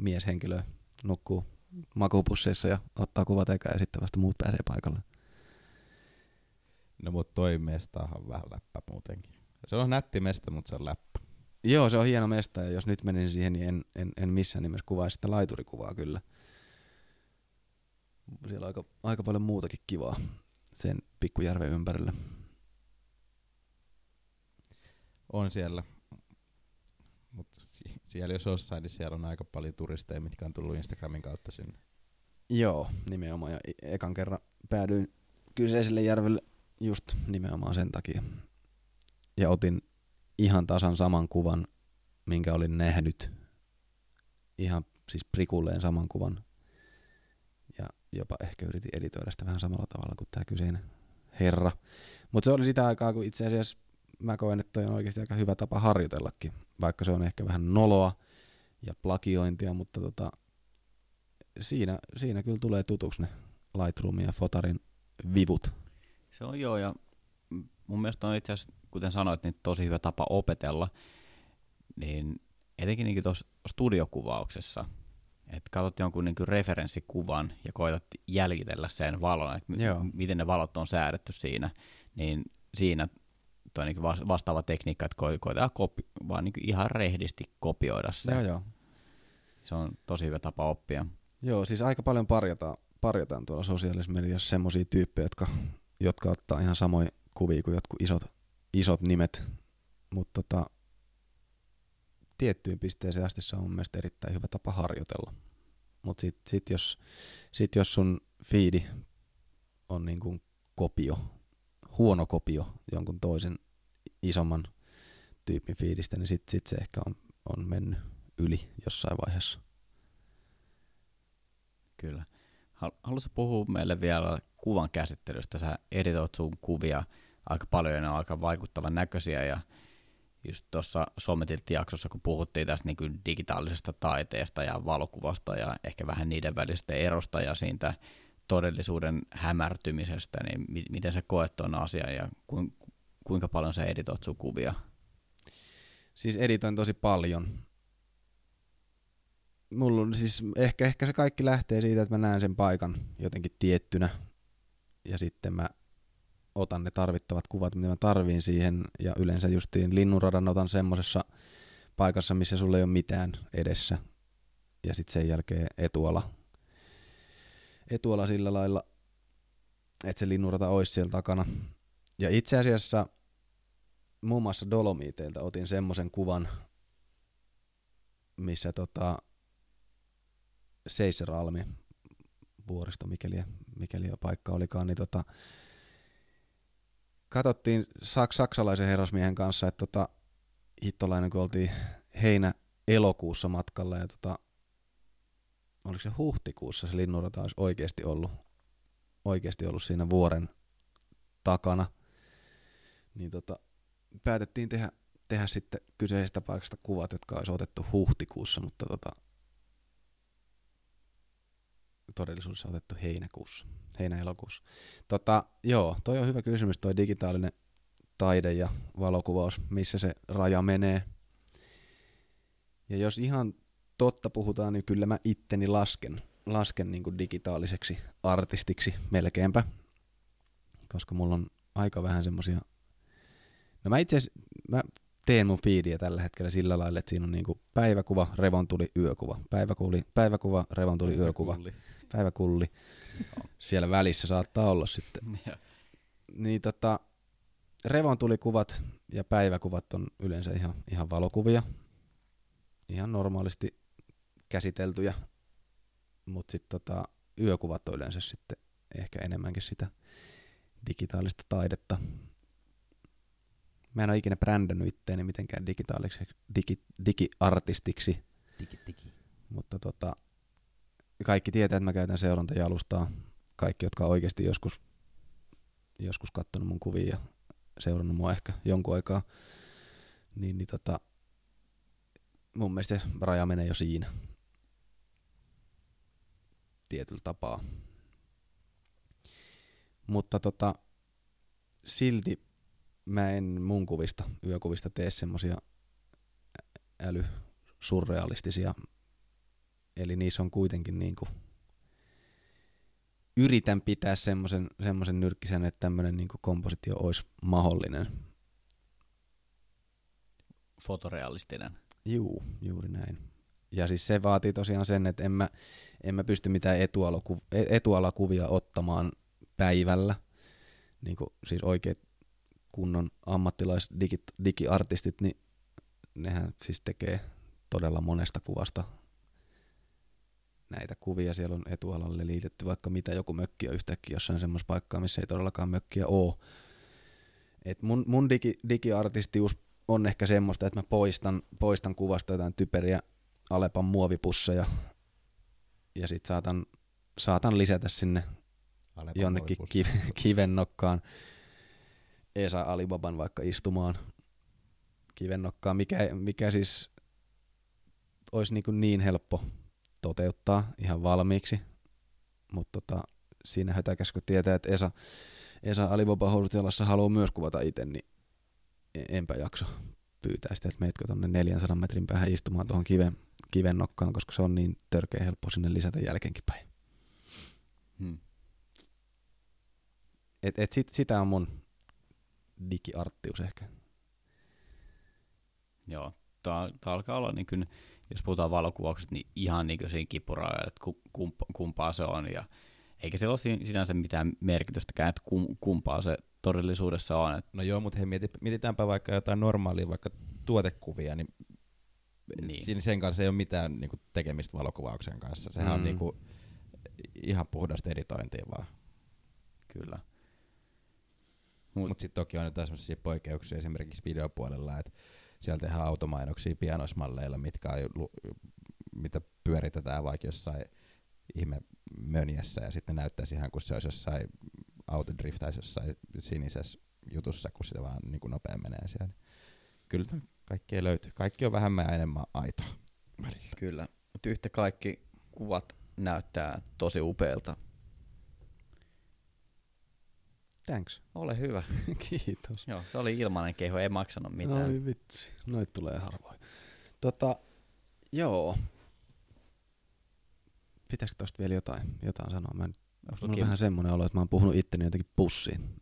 A: mieshenkilöä nukkuu makupusseissa ja ottaa kuvat eka ja sitten vasta muut pääsee paikalle.
B: No mut toi mestahan on vähän läppä muutenkin. Se on nätti mesta, mutta se on läppä.
A: Joo, se on hieno mesta ja jos nyt menisin siihen, niin en, en, en missään nimessä kuvaisi sitä laiturikuvaa kyllä. Siellä on aika, aika paljon muutakin kivaa sen pikkujärven ympärillä.
B: On siellä. Mut si- siellä jos jossain, niin siellä on aika paljon turisteja, mitkä on tullut Instagramin kautta sinne.
A: Joo, nimenomaan. Ja e- ekan kerran päädyin kyseiselle järvelle just nimenomaan sen takia. Ja otin ihan tasan saman kuvan, minkä olin nähnyt. Ihan siis prikulleen saman kuvan. Ja jopa ehkä yritin editoida sitä vähän samalla tavalla kuin tämä kyseinen herra. Mutta se oli sitä aikaa, kun itse asiassa mä koen, että toi on oikeasti aika hyvä tapa harjoitellakin. Vaikka se on ehkä vähän noloa ja plagiointia, mutta tota, siinä, siinä kyllä tulee tutuksi ne Lightroomin ja Fotarin vivut.
C: Se on joo, ja mun mielestä on itse asiassa, kuten sanoit, niin tosi hyvä tapa opetella, niin etenkin niin tuossa studiokuvauksessa, että katsot jonkun niin referenssikuvan ja koetat jäljitellä sen valon, että m- miten ne valot on säädetty siinä, niin siinä toi niin vastaava tekniikka, että koetaan kopi- vaan niin ihan rehdisti kopioida se.
A: Joo, joo.
C: Se on tosi hyvä tapa oppia.
A: Joo, siis aika paljon parjataan, parjataan tuolla sosiaalisessa mediassa semmoisia tyyppejä, jotka, jotka ottaa ihan samoja kuvia kuin jotkut isot, isot nimet, mutta tota, tiettyyn pisteeseen asti se on mun mielestä erittäin hyvä tapa harjoitella. Mutta sitten sit jos, sit jos sun fiidi on niin kuin kopio, huono kopio jonkun toisen isomman tyypin fiidistä, niin sitten sit se ehkä on, on mennyt yli jossain vaiheessa.
C: Kyllä. Haluaisitko puhua meille vielä kuvan käsittelystä? Sä editoit sun kuvia aika paljon ja ne on aika vaikuttavan näköisiä ja just tuossa Sommetiltti-jaksossa, kun puhuttiin tästä niin kuin digitaalisesta taiteesta ja valokuvasta ja ehkä vähän niiden välistä erosta ja siitä todellisuuden hämärtymisestä, niin mi- miten sä koet tuon asian ja ku- kuinka paljon sä editoit sun kuvia?
A: Siis editoin tosi paljon. Mulla on siis ehkä, ehkä se kaikki lähtee siitä, että mä näen sen paikan jotenkin tiettynä ja sitten mä otan ne tarvittavat kuvat, mitä mä tarviin siihen, ja yleensä justiin linnunradan otan semmosessa paikassa, missä sulla ei ole mitään edessä, ja sitten sen jälkeen etuala, etuala sillä lailla, että se linnunrata olisi siellä takana. Ja itse asiassa muun muassa Dolomiteilta otin semmoisen kuvan, missä tota, Seiseralmi, vuoristo, mikäli, mikäli paikka olikaan, niin tota, katsottiin saks- saksalaisen herrasmiehen kanssa, että tota, hittolainen, kun oltiin heinä elokuussa matkalla ja tota, oliko se huhtikuussa se linnunrata olisi oikeasti ollut, oikeasti ollut siinä vuoren takana, niin tota, päätettiin tehdä, tehdä sitten kyseisestä paikasta kuvat, jotka olisi otettu huhtikuussa, mutta tota, todellisuudessa otettu heinäkuussa, heinä-elokuussa. Tota, joo, toi on hyvä kysymys, toi digitaalinen taide ja valokuvaus, missä se raja menee. Ja jos ihan totta puhutaan, niin kyllä mä itteni lasken, lasken niin kuin digitaaliseksi artistiksi melkeinpä, koska mulla on aika vähän semmosia... No mä itse mä teen mun feedia tällä hetkellä sillä lailla, että siinä on niinku päiväkuva, revontuli, yökuva. Päiväkuva, päiväkuva, revontuli, yökuva. Päiväkulli. Siellä välissä saattaa olla sitten. niin tota, revontulikuvat ja päiväkuvat on yleensä ihan, ihan valokuvia. Ihan normaalisti käsiteltyjä. Mutta sitten tota, yökuvat on yleensä sitten ehkä enemmänkin sitä digitaalista taidetta. Mä en ole ikinä brändännyt itteeni mitenkään digitaaliseksi, digi, digiartistiksi.
B: Digi, digi.
A: Mutta tota, kaikki tietää, että mä käytän seurantajalustaa. Kaikki, jotka on oikeasti joskus, joskus katsonut mun kuvia ja seurannut mua ehkä jonkun aikaa, niin, niin tota, mun mielestä se raja menee jo siinä tietyllä tapaa. Mutta tota, silti mä en mun kuvista, yökuvista tee semmosia äly surrealistisia. Eli niissä on kuitenkin niinku, yritän pitää semmoisen, semmoisen nyrkkisen, että tämmöinen niinku kompositio olisi mahdollinen.
C: Fotorealistinen.
A: Juu, juuri näin. Ja siis se vaatii tosiaan sen, että en mä, en mä pysty mitään etualaku, etualakuvia ottamaan päivällä. Niin kuin, siis oikeat kunnon ammattilais digi, digiartistit, niin nehän siis tekee todella monesta kuvasta näitä kuvia. Siellä on etualalle liitetty vaikka mitä joku mökki on yhtäkkiä jossain semmoisessa paikkaa, missä ei todellakaan mökkiä ole. Et mun, mun digi, digiartistius on ehkä semmoista, että mä poistan, poistan kuvasta jotain typeriä Alepan muovipusseja. Ja sit saatan, saatan lisätä sinne
B: Alepan
A: jonnekin kiv- kivennokkaan Esa Alibaban vaikka istumaan kivennokkaan, mikä, mikä siis olisi niin, niin helppo toteuttaa ihan valmiiksi, mutta tota, siinä hötäkäs, kun tietää, että Esa, Esa alivopahousut jalassa haluaa myös kuvata itse, niin e- enpä jakso pyytää sitä, että meetkö tuonne 400 metrin päähän istumaan tuohon kiven, kiven nokkaan, koska se on niin törkeä helppo sinne lisätä jälkeenkin päin.
C: Hmm.
A: Et, et sit, sitä on mun digiarttius ehkä.
C: Joo, tää alkaa olla niin kuin, jos puhutaan valokuvauksesta, niin ihan niin kuin siinä kipurajalla, että ku- kumpa, kumpaa se on. Ja eikä se ole sin- sinänsä mitään merkitystäkään, että kum, kumpaa se todellisuudessa on.
B: No joo, mutta hei, mieti, mietitäänpä vaikka jotain normaalia, vaikka tuotekuvia, niin,
C: Niin.
B: siinä sen kanssa ei ole mitään niinku, tekemistä valokuvauksen kanssa. Sehän mm. on niinku, ihan puhdasta editointia vaan.
C: kyllä.
B: Mutta Mut sitten toki on jotain sellaisia poikkeuksia esimerkiksi videopuolella, että siellä tehdään automainoksia pianosmalleilla, mitkä on, lu- mitä pyöritetään vaikka jossain ihme mönjässä ja sitten näyttäisi ihan kuin se olisi jossain autodriftaisi jossain sinisessä jutussa, kun se vaan niin kuin nopea menee siellä. Kyllä kaikkea löytyy. Kaikki on vähemmän ja enemmän aitoa välillä.
C: Kyllä, mutta yhtä kaikki kuvat näyttää tosi upealta.
A: Thanks.
C: Ole hyvä.
A: Kiitos.
C: Joo, se oli ilmainen kehu, ei maksanut mitään.
A: Ai vitsi, noit tulee harvoin. Tota, joo. Pitäisikö tosta vielä jotain, jotain sanoa? Mä en, mulla on vähän semmoinen olo, että mä oon puhunut itteni jotenkin pussiin.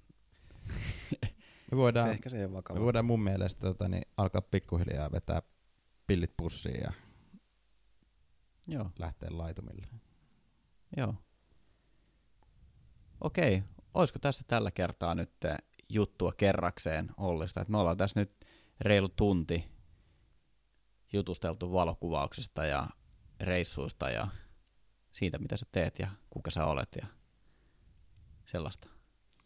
B: Me voidaan,
A: Ehkä se ei ole
B: me voidaan mun mielestä tota, niin alkaa pikkuhiljaa vetää pillit pussiin ja
C: Joo,
B: lähteä laitumille.
C: joo. Okei, olisiko tässä tällä kertaa nyt juttua kerrakseen Ollista? Et me ollaan tässä nyt reilu tunti jutusteltu valokuvauksesta ja reissuista ja siitä, mitä sä teet ja kuka sä olet ja sellaista,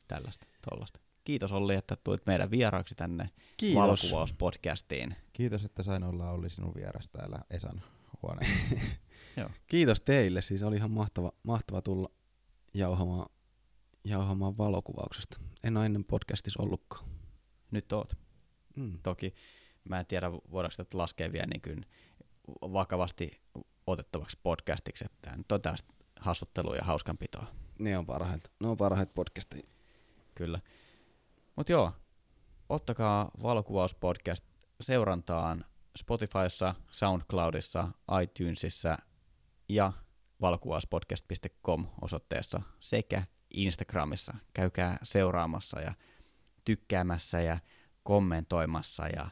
C: tällaista, tollasta. Kiitos Olli, että tulit meidän vieraaksi tänne
A: Kiitos.
C: valokuvauspodcastiin.
B: Kiitos, että sain olla Olli sinun vieras täällä Esan huoneessa.
A: Kiitos teille, siis oli ihan mahtava, mahtava tulla jauhamaan, jauhamaan valokuvauksesta. En ole ennen podcastissa ollutkaan.
C: Nyt oot.
A: Mm.
C: Toki mä en tiedä, voidaanko tätä laskea vielä niin kuin vakavasti otettavaksi podcastiksi, että tää nyt on tästä hassuttelua ja hauskanpitoa.
A: Ne on parhaita, ne on parhaita podcasteja.
C: Kyllä. Mutta joo, ottakaa valokuvauspodcast seurantaan Spotifyssa, SoundCloudissa, iTunesissa ja valokuvauspodcast.com osoitteessa sekä Instagramissa. Käykää seuraamassa ja tykkäämässä ja kommentoimassa ja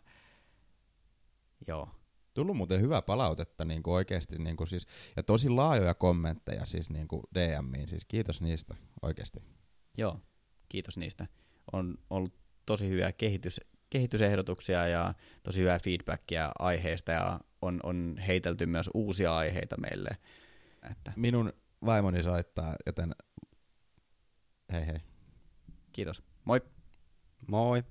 C: joo,
B: Tullut muuten hyvää palautetta niin kuin oikeasti, niin kuin siis, ja tosi laajoja kommentteja siis niin kuin DMiin, siis kiitos niistä oikeasti.
C: Joo, kiitos niistä. On ollut tosi hyviä kehitys, kehitysehdotuksia ja tosi hyvää feedbackia aiheista ja on, on heitelty myös uusia aiheita meille. Että
B: Minun vaimoni soittaa, joten hei hei.
C: kiitos. Moi!
A: Moi!